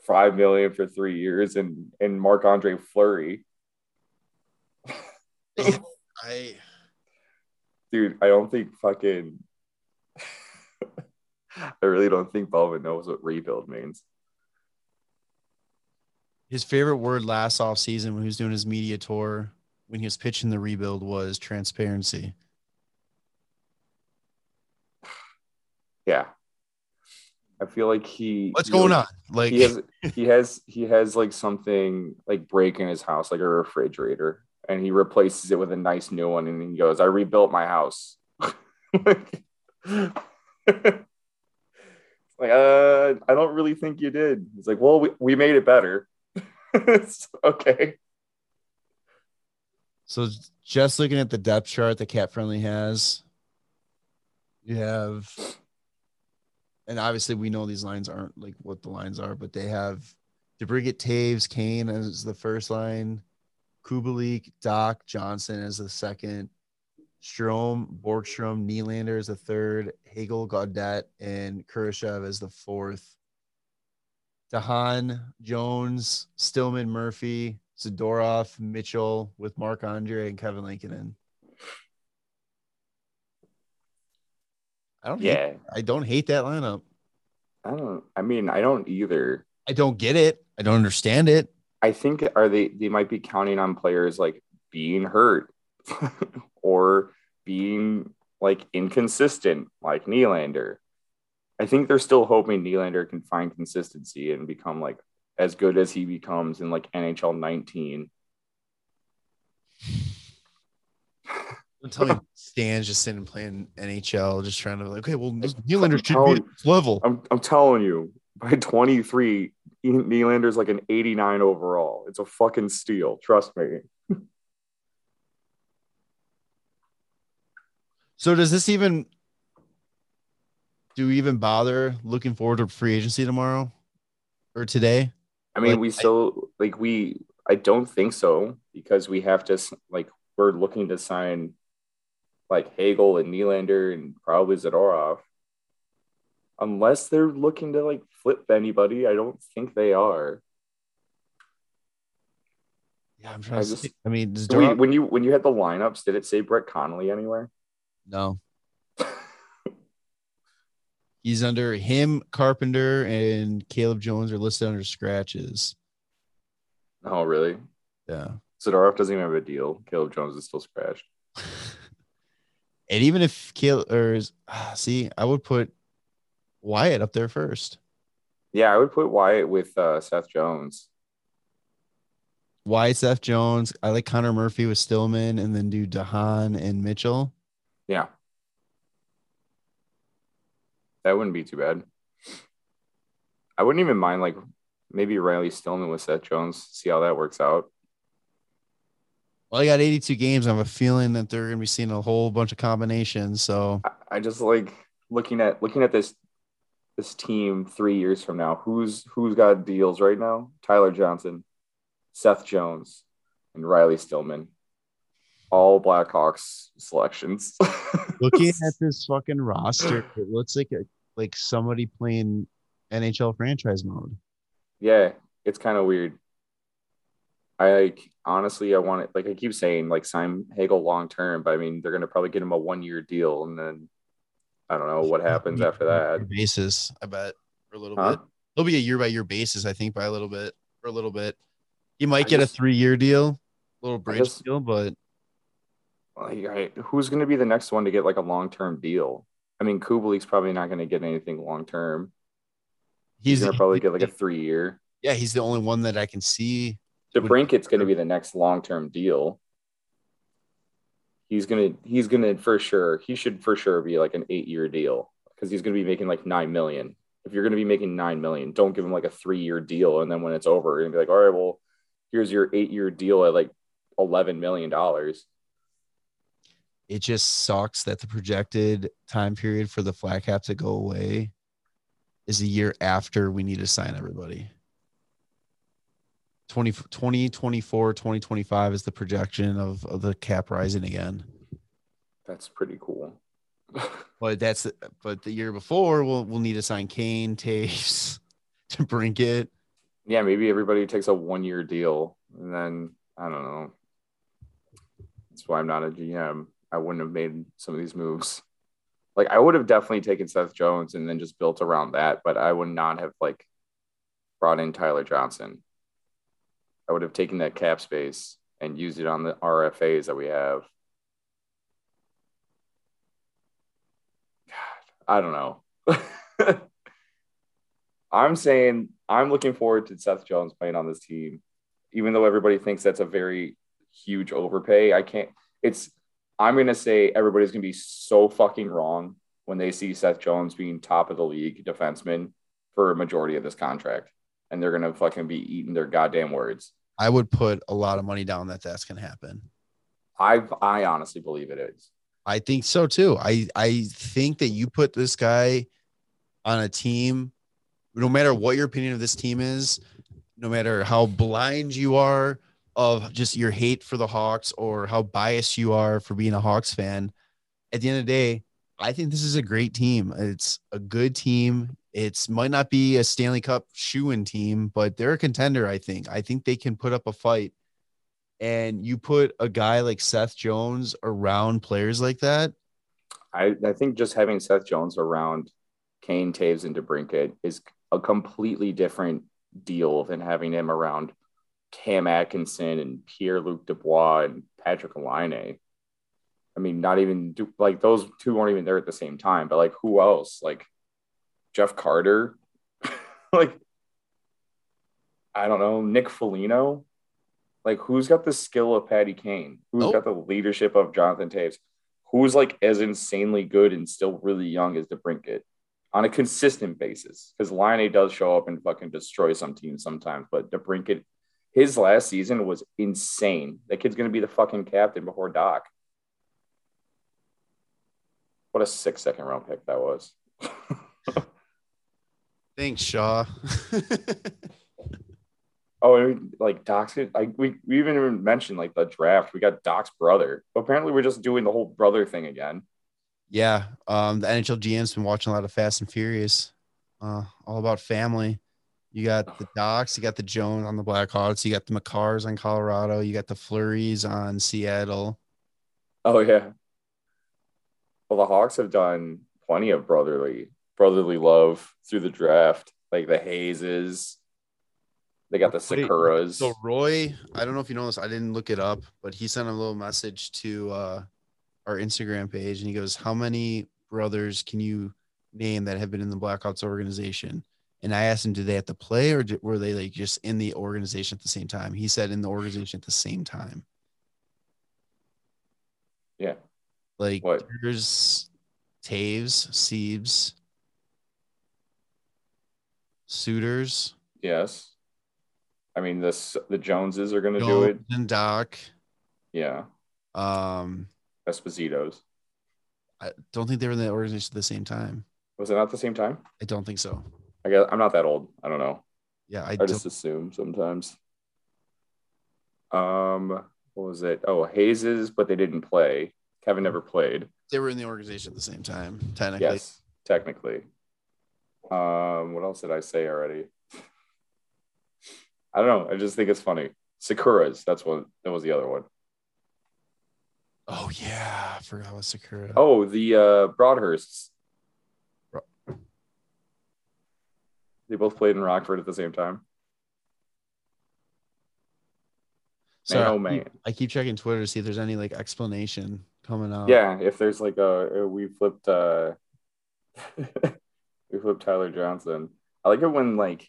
5 million for three years, and, and Marc Andre Fleury. I Dude, I don't think fucking. I really don't think Bowman knows what rebuild means. his favorite word last off season when he was doing his media tour when he was pitching the rebuild was transparency. Yeah. I feel like he. What's he, going like, on? Like He has he has he has like something like break in his house, like a refrigerator, and he replaces it with a nice new one, and he goes, "I rebuilt my house." like, like, uh, I don't really think you did. He's like, "Well, we, we made it better." It's okay. So just looking at the depth chart that Cat Friendly has, you have, and obviously we know these lines aren't like what the lines are, but they have DeBrincat, Toews, Kane as the first line, Kubalik, Dach, Johnson as the second, Strome, Borgstrom, Nylander as the third, Hagel, Gaudette, and Kurashev as the fourth. de Haan, Jones, Stillman, Murphy, Zadorov, Mitchell with Marc Andre and Kevin Lankinen. I don't hate, Yeah, I don't hate that lineup. I don't. I mean, I don't either. I don't get it. I don't understand it. I think are they they might be counting on players like being hurt or being like inconsistent, like Nylander. I think they're still hoping Nylander can find consistency and become like as good as he becomes in like NHL 19. Don't tell me Stan's just sitting playing NHL, just trying to like, okay, well, Nylander should telling- be at this level. I'm, I'm telling you, by 23, Nylander's like an 89 overall. It's a fucking steal. Trust me. So does this even do we even bother looking forward to free agency tomorrow or today? I mean, Like, we still like we. I don't think so because we have to like we're looking to sign like Hagel and Nylander and probably Zadorov. Unless they're looking to like flip anybody, I don't think they are. Yeah, I'm trying I to just- see. I mean, we, when you when you had the lineups, did it say Brett Connolly anywhere? no. He's under him, Carpenter, and Caleb Jones are listed under scratches. oh, really? Yeah. Zadorov doesn't even have a deal. Caleb Jones is still scratched. And even if is- ah, see, I would put Wyatt up there first. Yeah, I would put Wyatt with uh, Seth Jones. Wyatt, Seth Jones. I like Connor Murphy with Stillman, and then do de Haan and Mitchell. Yeah. That wouldn't be too bad. I wouldn't even mind like maybe Riley Stillman with Seth Jones, see how that works out. Well, I got 82 games. I have a feeling that they're going to be seeing a whole bunch of combinations. So I, I just like looking at looking at this this team three years from now. Who's who's got deals right now? Tyler Johnson, Seth Jones, and Riley Stillman. All Blackhawks selections. looking at this fucking roster, it looks like a, like somebody playing NHL franchise mode. yeah, it's kind of weird. I like honestly, I want it. Like I keep saying, like sign Hagel long term, but I mean they're gonna probably get him a one year deal, and then I don't know what happens after that. Basis, I bet, for a little Huh? bit. It'll be a year by year basis, I think, by a little bit, for a little bit. He might I get a three year deal, little bridge just- deal, but Like, who's gonna be the next one to get like a long term deal? I mean, Kubalik's probably not gonna get anything long term. He's, he's gonna probably get like a three year. yeah, he's the only one that I can see. DeBrincat's gonna be the next long term deal. He's gonna he's gonna for sure he should for sure be like an eight year deal because he's gonna be making like nine million. If you're gonna be making nine million, don't give him like a three year deal and then when it's over, you're gonna be like, all right, well, here's your eight year deal at like eleven million dollars. It just sucks that the projected time period for the flat cap to go away is a year after we need to sign everybody. 20, 2024, 2025 is the projection of, of the cap rising again. That's pretty cool. But that's but the year before we'll we'll need to sign Kane, Toews, to bring it. yeah, maybe everybody takes a one year deal and then I don't know. That's why I'm not a GM. I wouldn't have made some of these moves. Like I would have definitely taken Seth Jones and then just built around that, but I would not have like brought in Tyler Johnson. I would have taken that cap space and used it on the RFAs that we have. God, I don't know. I'm saying I'm looking forward to Seth Jones playing on this team, even though everybody thinks that's a very huge overpay. I can't. It's. I'm gonna say everybody's gonna be so fucking wrong when they see Seth Jones being top of the league defenseman for a majority of this contract, and they're gonna fucking be eating their goddamn words. I would put a lot of money down that that's gonna happen. I I honestly believe it is. I think so too. I I think that you put this guy on a team, no matter what your opinion of this team is, no matter how blind you are of just your hate for the Hawks or how biased you are for being a Hawks fan, at the end of the day, I think this is a great team. It's a good team. It's might not be a Stanley Cup shoe-in team, but they're a contender. I think. I think they can put up a fight. And you put a guy like Seth Jones around players like that, I I think just having Seth Jones around Kane, Toews, and DeBrincat is a completely different deal than having him around Cam Atkinson and Pierre Luc Dubois and Patrik Laine. I mean, not even do, like those two weren't even there at the same time, but like who else? Like Jeff Carter, like I don't know, Nick Foligno. Like who's got the skill of Patty Kane? Who's Nope. got the leadership of Jonathan Toews? Who's like as insanely good and still really young as DeBrincat on a consistent basis? Because Line A does show up and fucking destroy some teams sometimes, but DeBrincat, his last season was insane. That kid's gonna be the fucking captain before Dach. What a six second round pick that was. Thanks, Shaw. Oh, and like Dach's like we, we even mentioned like the draft. We got Dach's brother. Apparently, we're just doing the whole brother thing again. yeah. Um, the NHL GM's been watching a lot of Fast and Furious. Uh, all about family. You got the Dachs, you got the Jones on the Blackhawks, you got the Makars on Colorado, you got the Fleurys on Seattle. Oh yeah. Well, the Hawks have done plenty of brotherly brotherly love through the draft, like the Hayeses. They got the Sikuras. So Roy, I don't know if you know this, I didn't look it up, but he sent a little message to uh, our Instagram page, and he goes, "How many brothers can you name that have been in the Blackhawks organization?" And I asked him, "Did they have to play, or did, were they like just in the organization at the same time?" He said, "In the organization at the same time." Yeah. Like What? there's Toews, Siebes, Sutters, Yes. I mean, this the Joneses are gonna do it. Jones, and Dach. Yeah. Um, Esposito's. I don't think they were in the organization at the same time. Was it not the same time? I don't think so. I guess I'm not that old. I don't know. Yeah, I, I just assume sometimes. Um, what was it? Oh, Hayes's, but they didn't play. Kevin never played. they were in the organization at the same time. Technically, Yes, technically. Um, what else did I say already? I don't know. I just think it's funny. Sikura's. That's what. That was the other one. Oh yeah, I forgot what Sikura. Oh, the uh, Broadhursts. Bro- They both played in Rockford at the same time. So man, oh, I keep- I keep checking Twitter to see if there's any like explanation coming out. Yeah, if there's like a- we flipped uh we flipped Tyler Johnson. I like it when like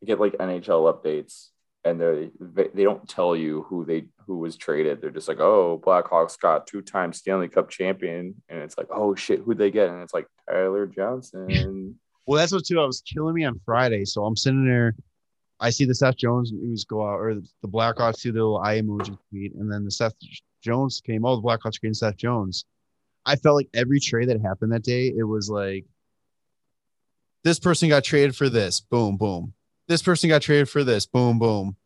you get like NHL updates and they they don't tell you who they who was traded. They're just like, oh, Blackhawks got two time Stanley Cup champion, and it's like, oh shit, who'd they get? And it's like Tyler Johnson. Well, that's what too. I was killing me on Friday, so I'm sitting there. I see the Seth Jones news go out, or the Blackhawks see the little eye emoji tweet, and then the Seth Jones came. Oh, the Blackhawks getting Seth Jones. I felt like every trade that happened that day, it was like this person got traded for this, boom, boom. This person got traded for this, boom, boom.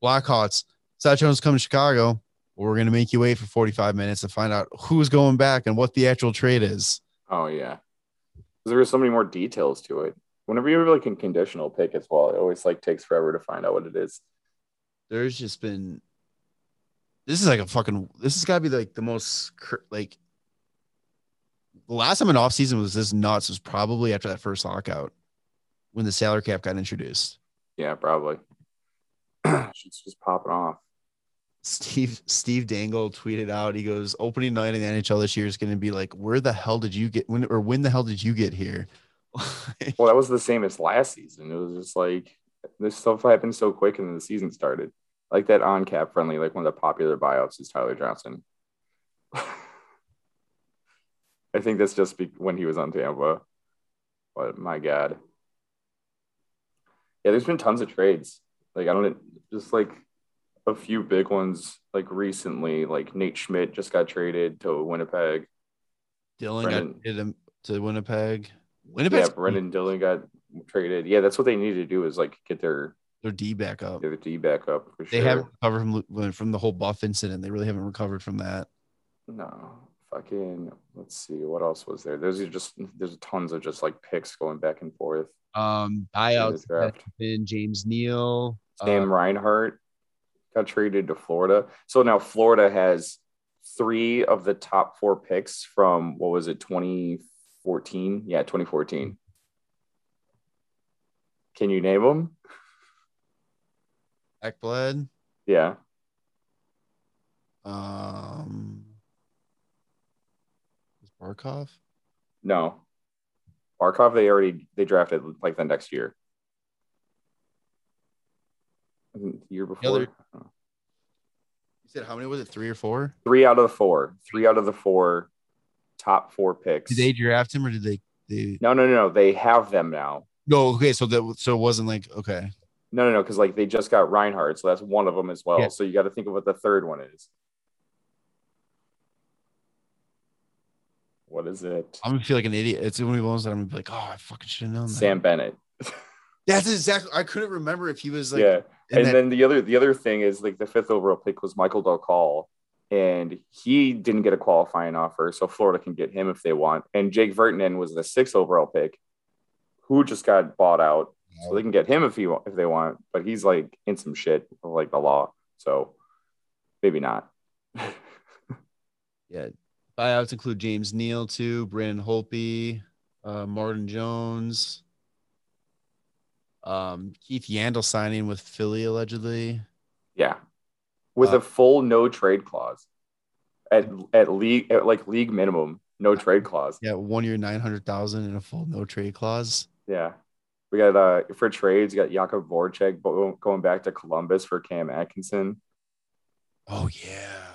Blackhawks, Seth Jones coming to Chicago. We're gonna make you wait for 45 minutes to find out who's going back and what the actual trade is. oh yeah, there were so many more details to it. Whenever you have like a conditional pick as well, it always like takes forever to find out what it is. there's just been this is like a fucking this has got to be like the most like the last time an off season was this nuts was probably after that first lockout when the salary cap got introduced. Yeah, probably. She's just popping off. Steve Steve Dangle tweeted out he goes opening night in the NHL this year is going to be like where the hell did you get when or when the hell did you get here? Well, that was the same as last season. It was just like this stuff happened so quick and then the season started. Like that on cap friendly, like one of the popular buyouts is Tyler Johnson. I think that's just be- when he was on Tampa. But my God. Yeah, there's been tons of trades. Like, I don't just like a few big ones, like recently, like Nate Schmidt just got traded to Winnipeg. Dylan Brendan- got traded him to Winnipeg. Winnipeg. Yeah, Brenden Dillon got traded. Yeah, that's what they need to do is like get their their D back up. get their D back up They sure. haven't recovered from from the whole buff incident. They really haven't recovered from that. No, fucking. Let's see what else was there. Those are just there's tons of just like picks going back and forth. Um, buyouts have James Neal. Sam uh, Reinhart got traded to Florida. So now Florida has three of the top four picks from what was it 2014? Yeah, 2014. Can you name them? Ekblad. Yeah. Um, Barkov? No. Barkov, they already they drafted like the next year. The year before. other- You said how many was it? Three or four? Three out of the four. Three out of the four top four picks. Did they draft him or did they? they... No, no, no, no. They have them now. No. Okay. So that so it wasn't like okay. No, no, no, because like they just got Reinhart, so that's one of them as well. Yeah. So you got to think of what the third one is. What is it? I'm gonna feel like an idiot. It's one of the ones that I'm gonna be like, oh, I fucking should have known that. Sam Bennett. That's exactly. I couldn't remember if he was like. yeah, and that- then the other the other thing is like the fifth overall pick was Michael Dal Colle, and he didn't get a qualifying offer, so Florida can get him if they want. And Jake Virtanen was the sixth overall pick, who just got bought out, so they can get him if he if they want. But he's like in some shit like the law, so maybe not. Yeah. Buyouts include James Neal too, Braden Holtby, uh, Martin Jones, um, Keith Yandle signing with Philly allegedly. Yeah, with Uh, a full no trade clause at at league at like league minimum, no trade clause. Yeah, one year nine hundred thousand and a full no trade clause. Yeah. We got uh for trades, you got Jakub Voracek going back to Columbus for Cam Atkinson. Oh yeah.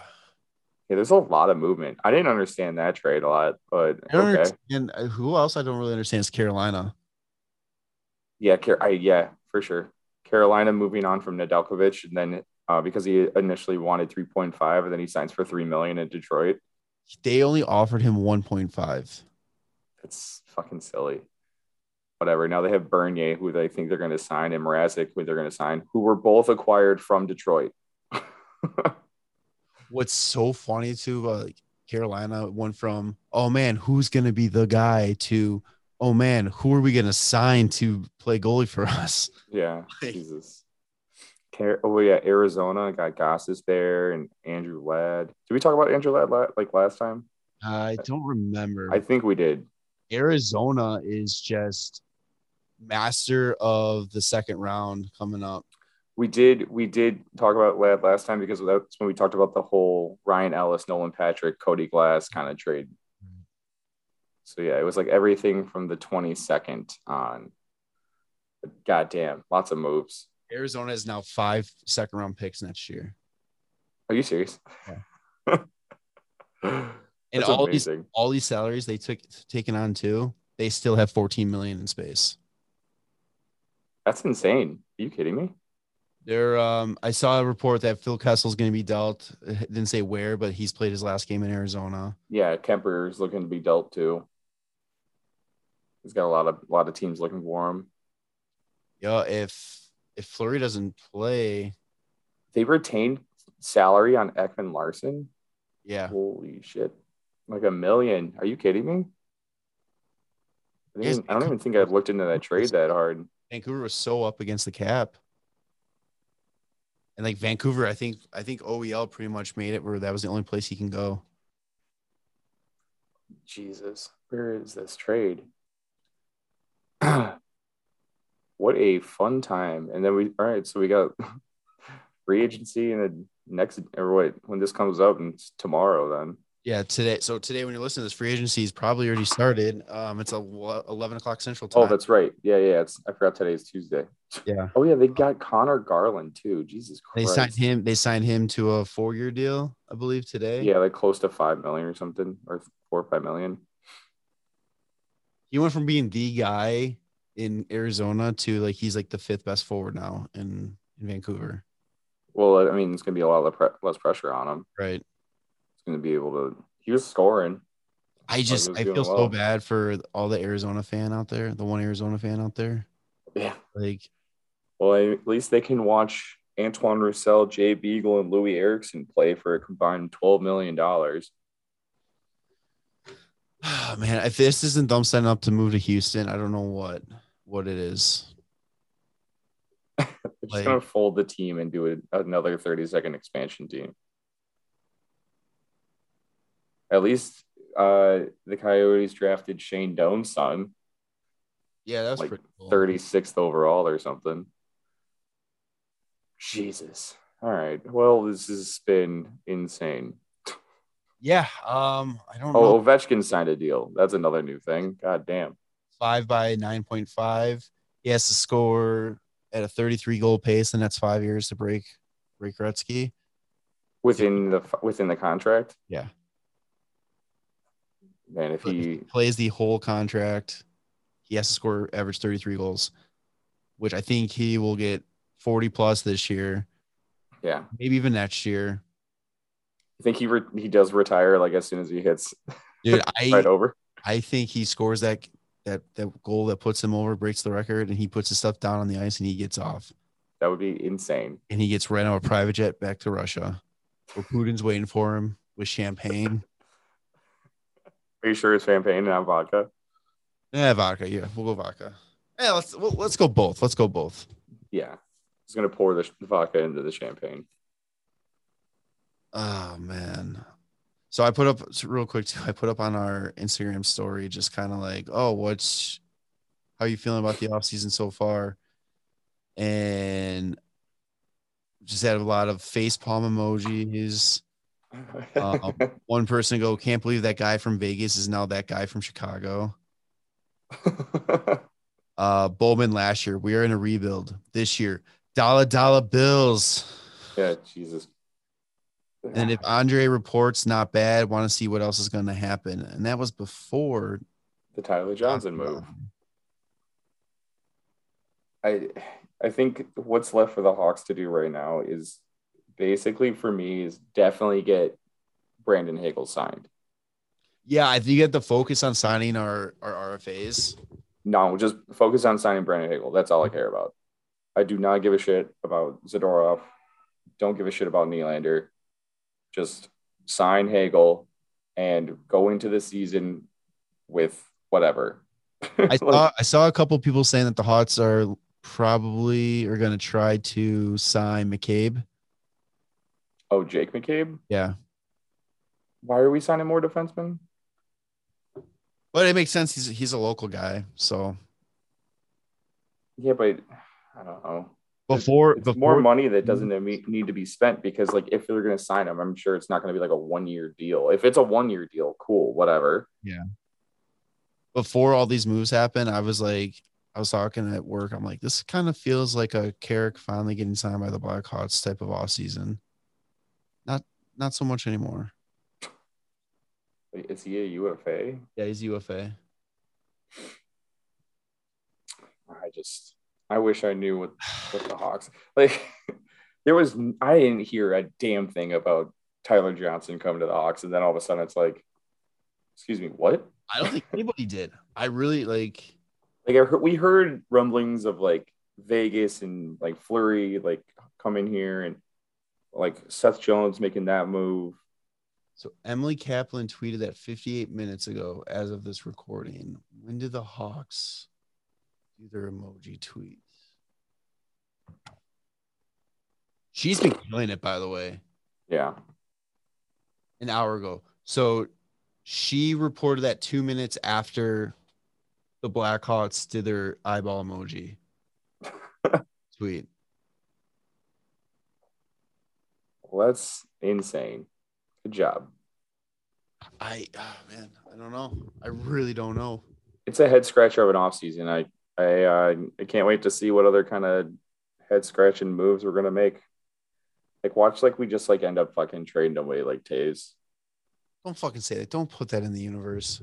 Yeah, there's a lot of movement. I didn't understand that trade a lot, but okay. understand uh, who else I don't really understand is Carolina. Yeah, Car- I, yeah, for sure. Carolina moving on from Nedeljkovic, and then uh, because he initially wanted 3.5, and then he signs for three million in Detroit. They only offered him one point five. It's fucking silly. Whatever. Now they have Bernier, who they think they're going to sign, and Mrazek, who they're going to sign, who were both acquired from Detroit. What's so funny too, uh, like Carolina went from oh man, who's gonna be the guy to oh man, who are we gonna sign to play goalie for us? Yeah, Like- Jesus. Car- oh yeah, Arizona got Gostisbehere and Andrew Ladd. Did we talk about Andrew Ladd la- like last time? I don't remember. I think we did. Arizona is just master of the second round coming up. We did. We did talk about Ladd last time because that's when we talked about the whole Ryan Ellis, Nolan Patrick, Cody Glass kind of trade. So yeah, it was like everything from the twenty second on. But goddamn, lots of moves. Arizona is now five second round picks next year. Are you serious? And That's all these all these salaries they took taken on too, they still have 14 million in space. That's insane. Are you kidding me? There, um, I saw a report that Phil Kessel's going to be dealt. It didn't say where, but he's played his last game in Arizona. Yeah, Kuemper's looking to be dealt too. He's got a lot of a lot of teams looking for him. Yeah, if if Fleury doesn't play, They retained salary on Ekman-Larsson. yeah, Holy shit. Like a million. Are you kidding me? I, Yes, I don't even think I've looked into that trade that hard. Vancouver was so up against the cap. And like Vancouver, I think I think OEL pretty much made it where that was the only place he can go. Jesus. Where is this trade? what a fun time. And then we all right, so we got free agency and the next or what when this comes up and tomorrow then. Yeah, today. So today, when you're listening to this, free agency is probably already started. Um, it's a 11 o'clock central time. Oh, that's right. Yeah, yeah. It's I forgot today's Tuesday. yeah. Oh yeah, they got Conor Garland too. Jesus They signed him. They signed him to a four-year deal, I believe, today. Yeah, like close to five million or something, or four or five million. he went from being the guy in Arizona to like he's like the fifth best forward now in in Vancouver. Well, I mean, it's gonna be a lot of less pressure on him. Right. He's gonna be able to. He was scoring. I just was I feel so bad for all the Arizona fan out there, the one Arizona fan out there. Yeah. Like Well, at least they can watch Antoine Roussel, Jay Beagle, and Loui Eriksson play for a combined twelve million dollars. Oh, man, if this isn't them setting up to move to Houston, I don't know what what it is. They're just gonna fold the team and do a, another thirty second expansion team. At least uh, the Coyotes drafted Shane Doan's son, Yeah, that's Like pretty cool. 36th overall or something. Jesus. All right. Well, this has been insane. Yeah. Um, I don't know. Oh, know. Ovechkin signed a deal. That's another new thing. God damn. five by nine point five. He has to score at a 33 goal pace, and that's five years to break break Gretzky. within the within the contract. Yeah. Man, if if he he plays the whole contract, he has to score average 33 goals, which I think he will get 40 plus this year, yeah, maybe even next year. I think he re- he does retire like as soon as he hits Dude, I right over. I think he scores that that that goal that puts him over, breaks the record, and he puts his stuff down on the ice and he gets off. That would be insane. And he gets ran on a private jet back to Russia. Where Putin's waiting for him with champagne. Are you sure it's champagne and not vodka? Yeah, vodka. Yeah, we'll go vodka. Yeah, let's well, let's go both. Let's go both. Yeah, he's gonna pour the vodka into the champagne. Oh man. So I put up real quick too. I put up on our Instagram story just kind of like, oh, what's how you feeling about the offseason so far? And just had a lot of face palm emojis. Um, One person go, can't believe that guy from Vegas is now that guy from Chicago. Uh Bowman last year. We are in a rebuild this year. Dollar dollar bills. yeah, Jesus. And if Andre reports not bad, want to see what else is going to happen. And that was before the Tyler Johnson move, I I think what's left for the Hawks to do right now is basically for me is definitely get Brandon Hagel signed. Yeah, I think you have to focus on signing our, our RFAs. No, just focus on signing Brandon Hagel. That's all I care about. I do not give a shit about Zadorov. Don't give a shit about Nylander. Just sign Hagel and go into the season with whatever. I saw I saw a couple people saying that the Hawks are probably are going to try to sign McCabe. Oh, Jake McCabe. Yeah, Why are we signing more defensemen? but it makes sense. He's he's a local guy. So Yeah, but I don't know. before It's before more money that doesn't need to be spent because, like, if they're going to sign him, I'm sure it's not going to be like a one year deal. If it's a one year deal, cool, whatever. Yeah. Before all these moves happen, I was like, I was talking at work. I'm like, this kind of feels like a Carrick finally getting signed by the Blackhawks type of off season. Not not so much anymore. Wait, Is he a UFA? Yeah, he's UFA. I just, I wish I knew what, what the Hawks like. There was, I didn't hear a damn thing about Tyler Johnson coming to the Hawks, and then all of a sudden it's like, excuse me, what? I don't think anybody did. I really like. Like I heard, we heard rumblings of like Vegas and like Fleury like coming here and like Seth Jones making that move. So Emily Kaplan tweeted that 58 minutes ago, as of this recording. When did the Hawks do their emoji tweets? She's been killing it, by the way. Yeah. an hour ago. So she reported that two minutes after the Blackhawks did their eyeball emoji tweet. Well, that's insane. Good job. I oh man, I don't know. I really don't know. It's a head scratcher of an offseason. I I uh, I can't wait to see what other kind of head scratching moves we're gonna make. Like watch like we just like end up fucking trading away like Toews. Don't fucking say that. Don't put that in the universe.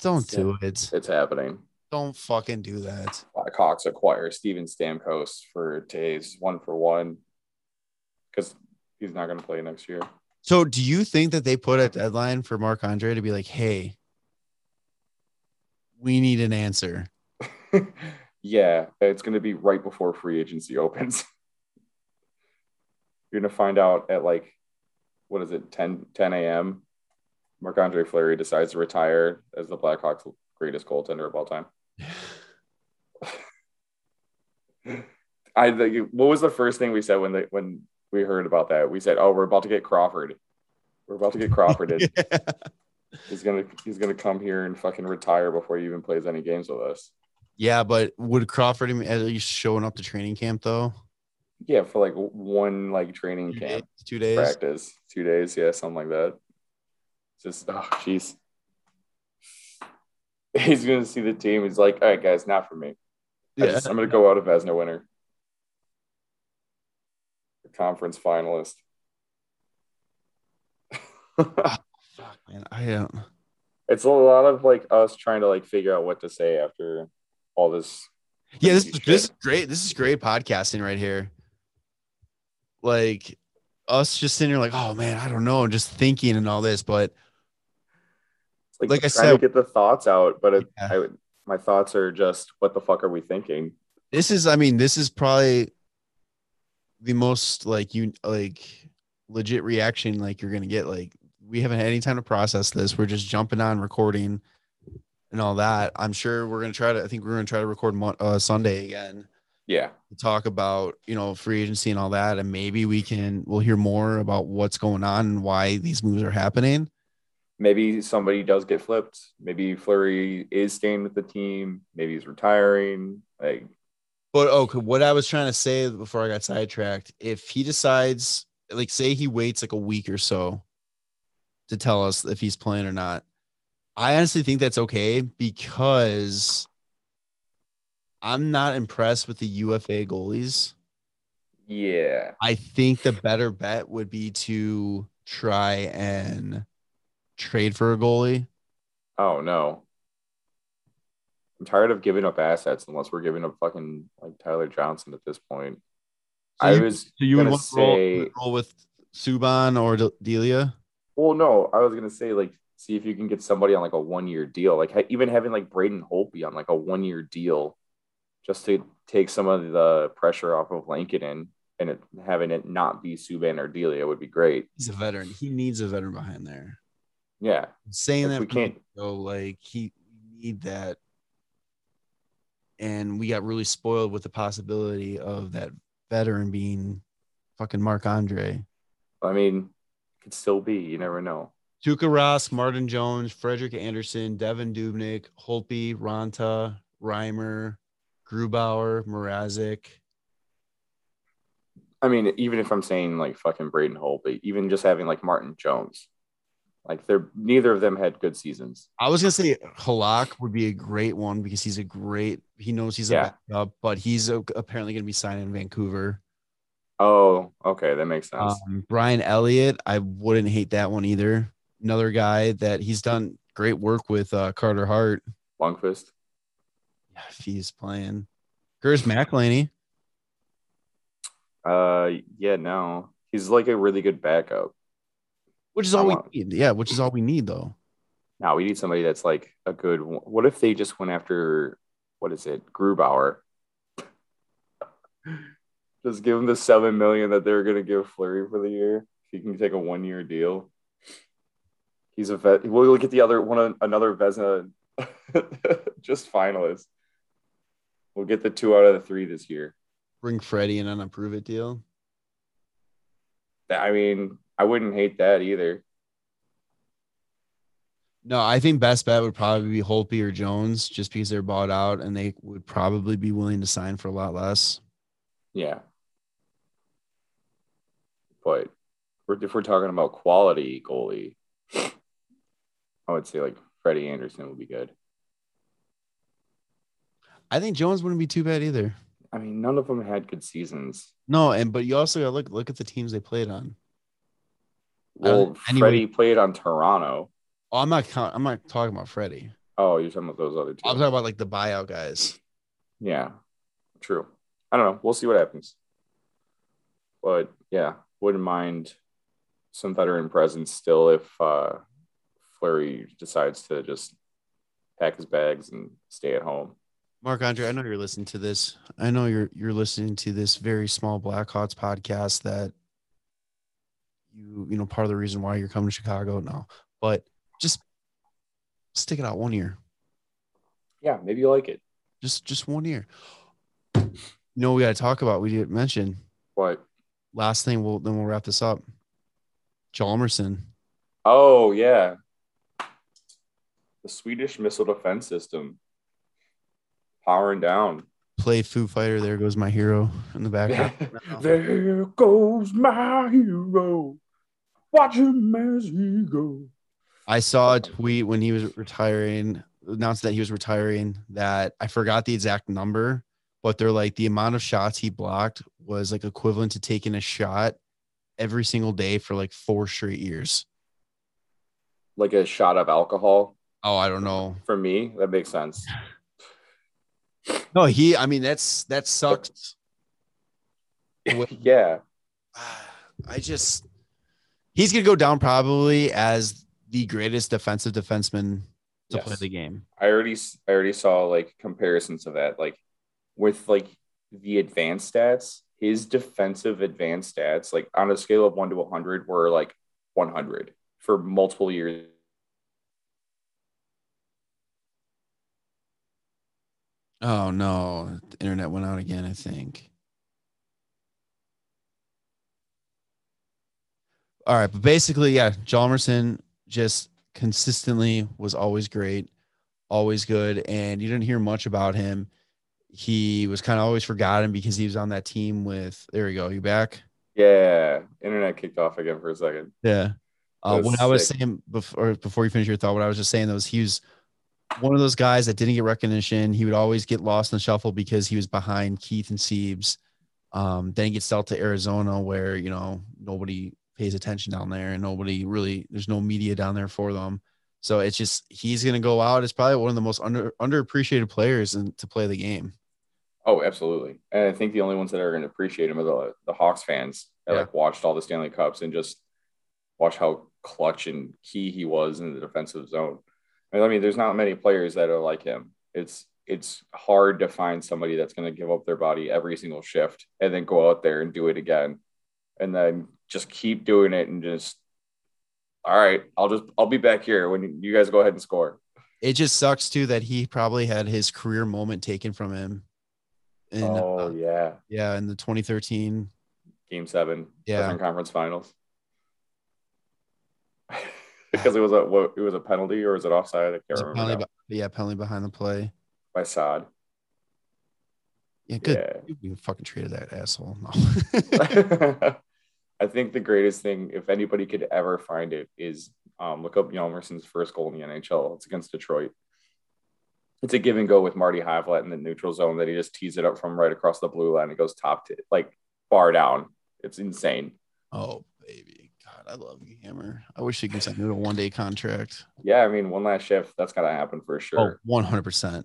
Don't do it. It's happening. Don't fucking do that. Blackhawks acquire Steven Stamkos for Toews one for one because he's not gonna play next year. So do you think that they put a deadline for Marc Andre to be like, hey, we need an answer? yeah, it's going to be right before free agency opens. You're going to find out at like, what is it, 10, 10 a.m. Marc Andre Fleury decides to retire as the Blackhawks' greatest goaltender of all time. I think, what was the first thing we said when they, when we heard about that? We said, "Oh, we're about to get Crawford. We're about to get Crawford. in. He's gonna he's gonna come here and fucking retire before he even plays any games with us." yeah, but would Crawford at least showing up to training camp though? Yeah, for like one like training Two camp days, two days. practice, two days, yeah, something like that. Just oh jeez. he's gonna see the team. He's like, all right, guys, not for me. Yeah. just, I'm gonna go out of Vezina winner. The conference finalist. Ah, fuck, man. I don't. it's a lot of like us trying to like figure out what to say after all this. Yeah, this is this is great. This is great podcasting right here. Like us just sitting here like, oh man, I don't know, just thinking and all this, but like, Like I said- to get the thoughts out, but it, Yeah. I, my thoughts are just, what the fuck are we thinking? this is i mean this is probably the most like you like legit reaction like you're gonna get like we haven't had any time to process this we're just jumping on recording and all that i'm sure we're gonna try to i think we're gonna try to record Mon- uh, sunday again Yeah, talk about you know free agency and all that and maybe we can we'll hear more about what's going on and why these moves are happening maybe somebody does get flipped. Maybe Fleury is staying with the team. Maybe he's retiring. Like, But oh, okay, what I was trying to say before I got sidetracked, if he decides, like, say he waits like a week or so to tell us if he's playing or not, I honestly think that's okay because I'm not impressed with the UFA goalies. yeah, I think the better bet would be to try and trade for a goalie. oh no. I'm tired of giving up assets unless we're giving up fucking like Tyler Johnson at this point. So I you- was So you would gonna want to roll, say, roll with Subban or De- Delia? well, no, I was gonna say like see if you can get somebody on like a one year deal, like ha- even having like Braden Holtby on like a one year deal, just to take some of the pressure off of Lankinen and it, having it not be Subban or Delia would be great. He's a veteran. He needs a veteran behind there. Yeah, I'm saying If that we can't- get-go, like he need that, and we got really spoiled with the possibility of that veteran being fucking Marc Andre, I mean, could still be. You never know. Tuukka Rask, Martin Jones, Frederik Andersen, Devan Dubnyk, Holtby, Raanta, Reimer, Grubauer, Mrazek. I mean, even if I'm saying like fucking Braden Holtby, even just having like Martin Jones, like they're neither of them had good seasons. I was gonna say Halak would be a great one because he's a great. He knows he's Yeah. a backup, but he's uh, apparently gonna be signed in Vancouver. Oh, okay, that makes sense. Um, Brian Elliott, I wouldn't hate that one either. Another guy that he's done great work with uh, Carter Hart. Lundqvist. If he's playing, Curtis McElhinney. Uh, yeah, no, he's like a really good backup. Which is all we oh, need. Yeah, which is all we need though. Now we need somebody that's like a good. What if they just went after what is it, Grubauer? just give him the seven million that they're gonna give Fleury for the year. He can take a one year deal. He's a vet. We'll get the other one, another Vezina, just finalist. We'll get the two out of the three this year. Bring Freddie in on a prove it deal. I mean, I wouldn't hate that either. No, I think best bet would probably be Holtby or Jones, just because they're bought out and they would probably be willing to sign for a lot less. Yeah. But if we're talking about quality goalie, I would say like Freddie Andersen would be good. I think Jones wouldn't be too bad either. I mean, none of them had good seasons. No, and but you also gotta look look at the teams they played on. Well, think anyone- Freddie played on Toronto. Oh, I'm not I'm not talking about Freddie. Oh, you're talking about those other two. I'm talking about like the buyout guys. Yeah, true. I don't know. We'll see what happens. But yeah, wouldn't mind some veteran presence still if uh, Fleury decides to just pack his bags and stay at home. Marc Andre, I know you're listening to this. I know you're you're listening to this very small Blackhawks podcast that you you know part of the reason why you're coming to Chicago now. But just stick it out one year. Yeah, maybe you like it. Just just one year. You know we gotta talk about. We didn't mention What? last thing we'll then we'll wrap this up. Hjalmarsson. Oh yeah, the Swedish missile defense system powering down. Play Foo Fighter. There goes my hero in the background. there goes my hero. Watch him as he goes. I saw a tweet when he was retiring announced that he was retiring, that I forgot the exact number, but they're like the amount of shots he blocked was like equivalent to taking a shot every single day for like four straight years. Like a shot of alcohol. Oh, I don't know. For me, that makes sense. No, he. I mean, that's that sucks. yeah. I just he's gonna go down probably as the greatest defensive defenseman to Yes. play the game. I already I already saw like comparisons of that. Like with like the advanced stats, his defensive advanced stats, like on a scale of one to hundred, were like one hundred for multiple years. Oh no, the internet went out again. I think. All right, but basically, yeah, Hjalmarsson just consistently was always great, always good, and you didn't hear much about him. He was kind of always forgotten because he was on that team with. There we go. You back? Yeah, internet kicked off again for a second. Yeah. Uh, That's what I was saying before before you finish your thought, what I was just saying though is he was one of those guys that didn't get recognition. He would always get lost in the shuffle because he was behind Keith and Seabs. Um, then he gets dealt to Arizona where you know nobody pays attention down there and nobody really there's no media down there for them. So it's just he's gonna go out as probably one of the most under underappreciated players and to play the game. Oh, absolutely. And I think the only ones that are going to appreciate him are the, the Hawks fans that Yeah. like watched all the Stanley Cups and just watch how clutch and key he was in the defensive zone. I mean, there's not many players that are like him. It's it's hard to find somebody that's going to give up their body every single shift and then go out there and do it again, and then just keep doing it and just. All right, I'll just I'll be back here when you guys go ahead and score. It just sucks too that he probably had his career moment taken from him. In, oh uh, yeah, yeah, in the 2013 Game Seven, Yeah. Conference Finals. because it was a what, it was a penalty or was it offside? I can't remember penalty, be- yeah, penalty behind the play. by Saad. Yeah, good. Yeah. You you fucking treated that asshole. No. I think the greatest thing, if anybody could ever find it, is um, look up Hjalmarsson's first goal in the NHL. It's against Detroit. It's a give and go with Marty Havlat in the neutral zone that he just tees it up from right across the blue line. It goes top to like far down. It's insane. oh, baby. God, I love you, Hammer. I wish he could sign me a one day contract. Yeah, I mean, one last shift, that's gotta happen for sure. Oh, 100%.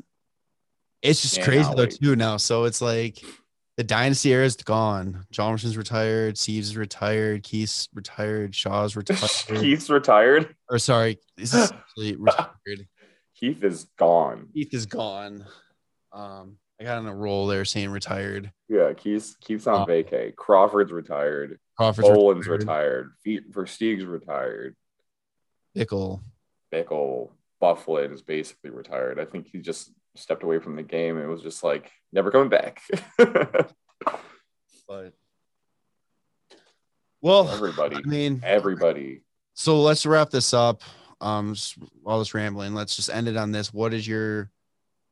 It's just Man, crazy though, wait. too, now. So it's like the dynasty era is gone. Johnson's retired. Seabs is retired. Keith's retired. Shaw's retired. Keith's retired. or sorry, this is actually retired. Keith is gone. Keith is gone. Um, I got on a roll there saying retired. Yeah, Keith's Keith's on Oh. vacay. Crawford's retired. Crawford's Bolland's retired. retired. Versteeg's retired. Bickell. Bickell, Byfuglien is basically retired. I think he just stepped away from the game. It was just like never coming back. But well, Everybody. I mean, Everybody. so let's wrap this up. Um, all this rambling. Let's just end it on this. What is your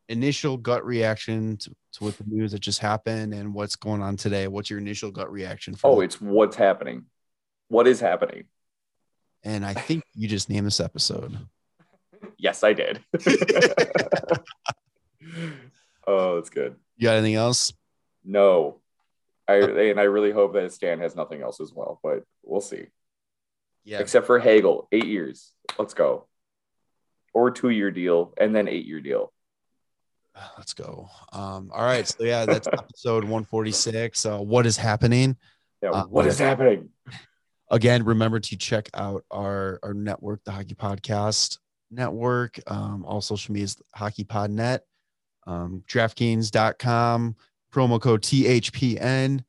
initial gut reaction to, to what the news that just happened and what's going on today? What's your initial gut reaction? For Oh, the- it's what's happening. What is happening? and I think you just named this episode. Yes, I did. oh, that's good. You got anything else? No. I and I really hope that Stan has nothing else as well, but we'll see. Yeah. Except for Hagel, eight years. Let's go. Or two year deal and then eight year deal. Let's go. Um, all right. So yeah, that's episode 146. Uh, what is happening? Yeah, Uh, what is happening? again remember to check out our our network the hockey podcast network um all social medias hockey pod net um draftkings.com promo code thpn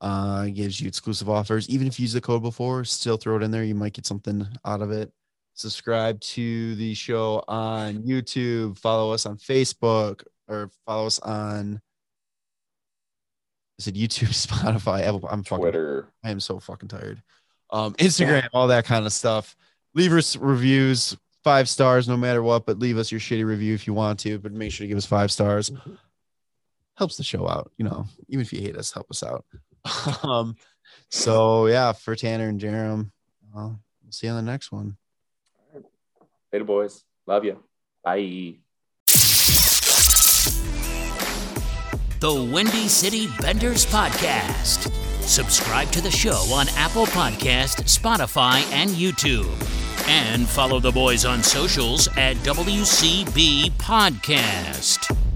uh gives you exclusive offers even if you use the code before still throw it in there you might get something out of it subscribe to the show on youtube follow us on facebook or follow us on is it youtube spotify Apple, i'm fucking Twitter. I am so fucking tired. Um, Instagram, all that kind of stuff. Leave us reviews, five stars no matter what, but leave us your shitty review if you want to, but make sure to give us five stars. Mm-hmm. Helps the show out, you know, even if you hate us, help us out. um, so yeah, for Tanner and Jarom, we'll see you on the next one. Later, boys. Love you. Bye. The Windy City Benders Podcast. Subscribe to the show on Apple Podcast, Spotify, and YouTube and follow the boys on socials at WCB Podcast.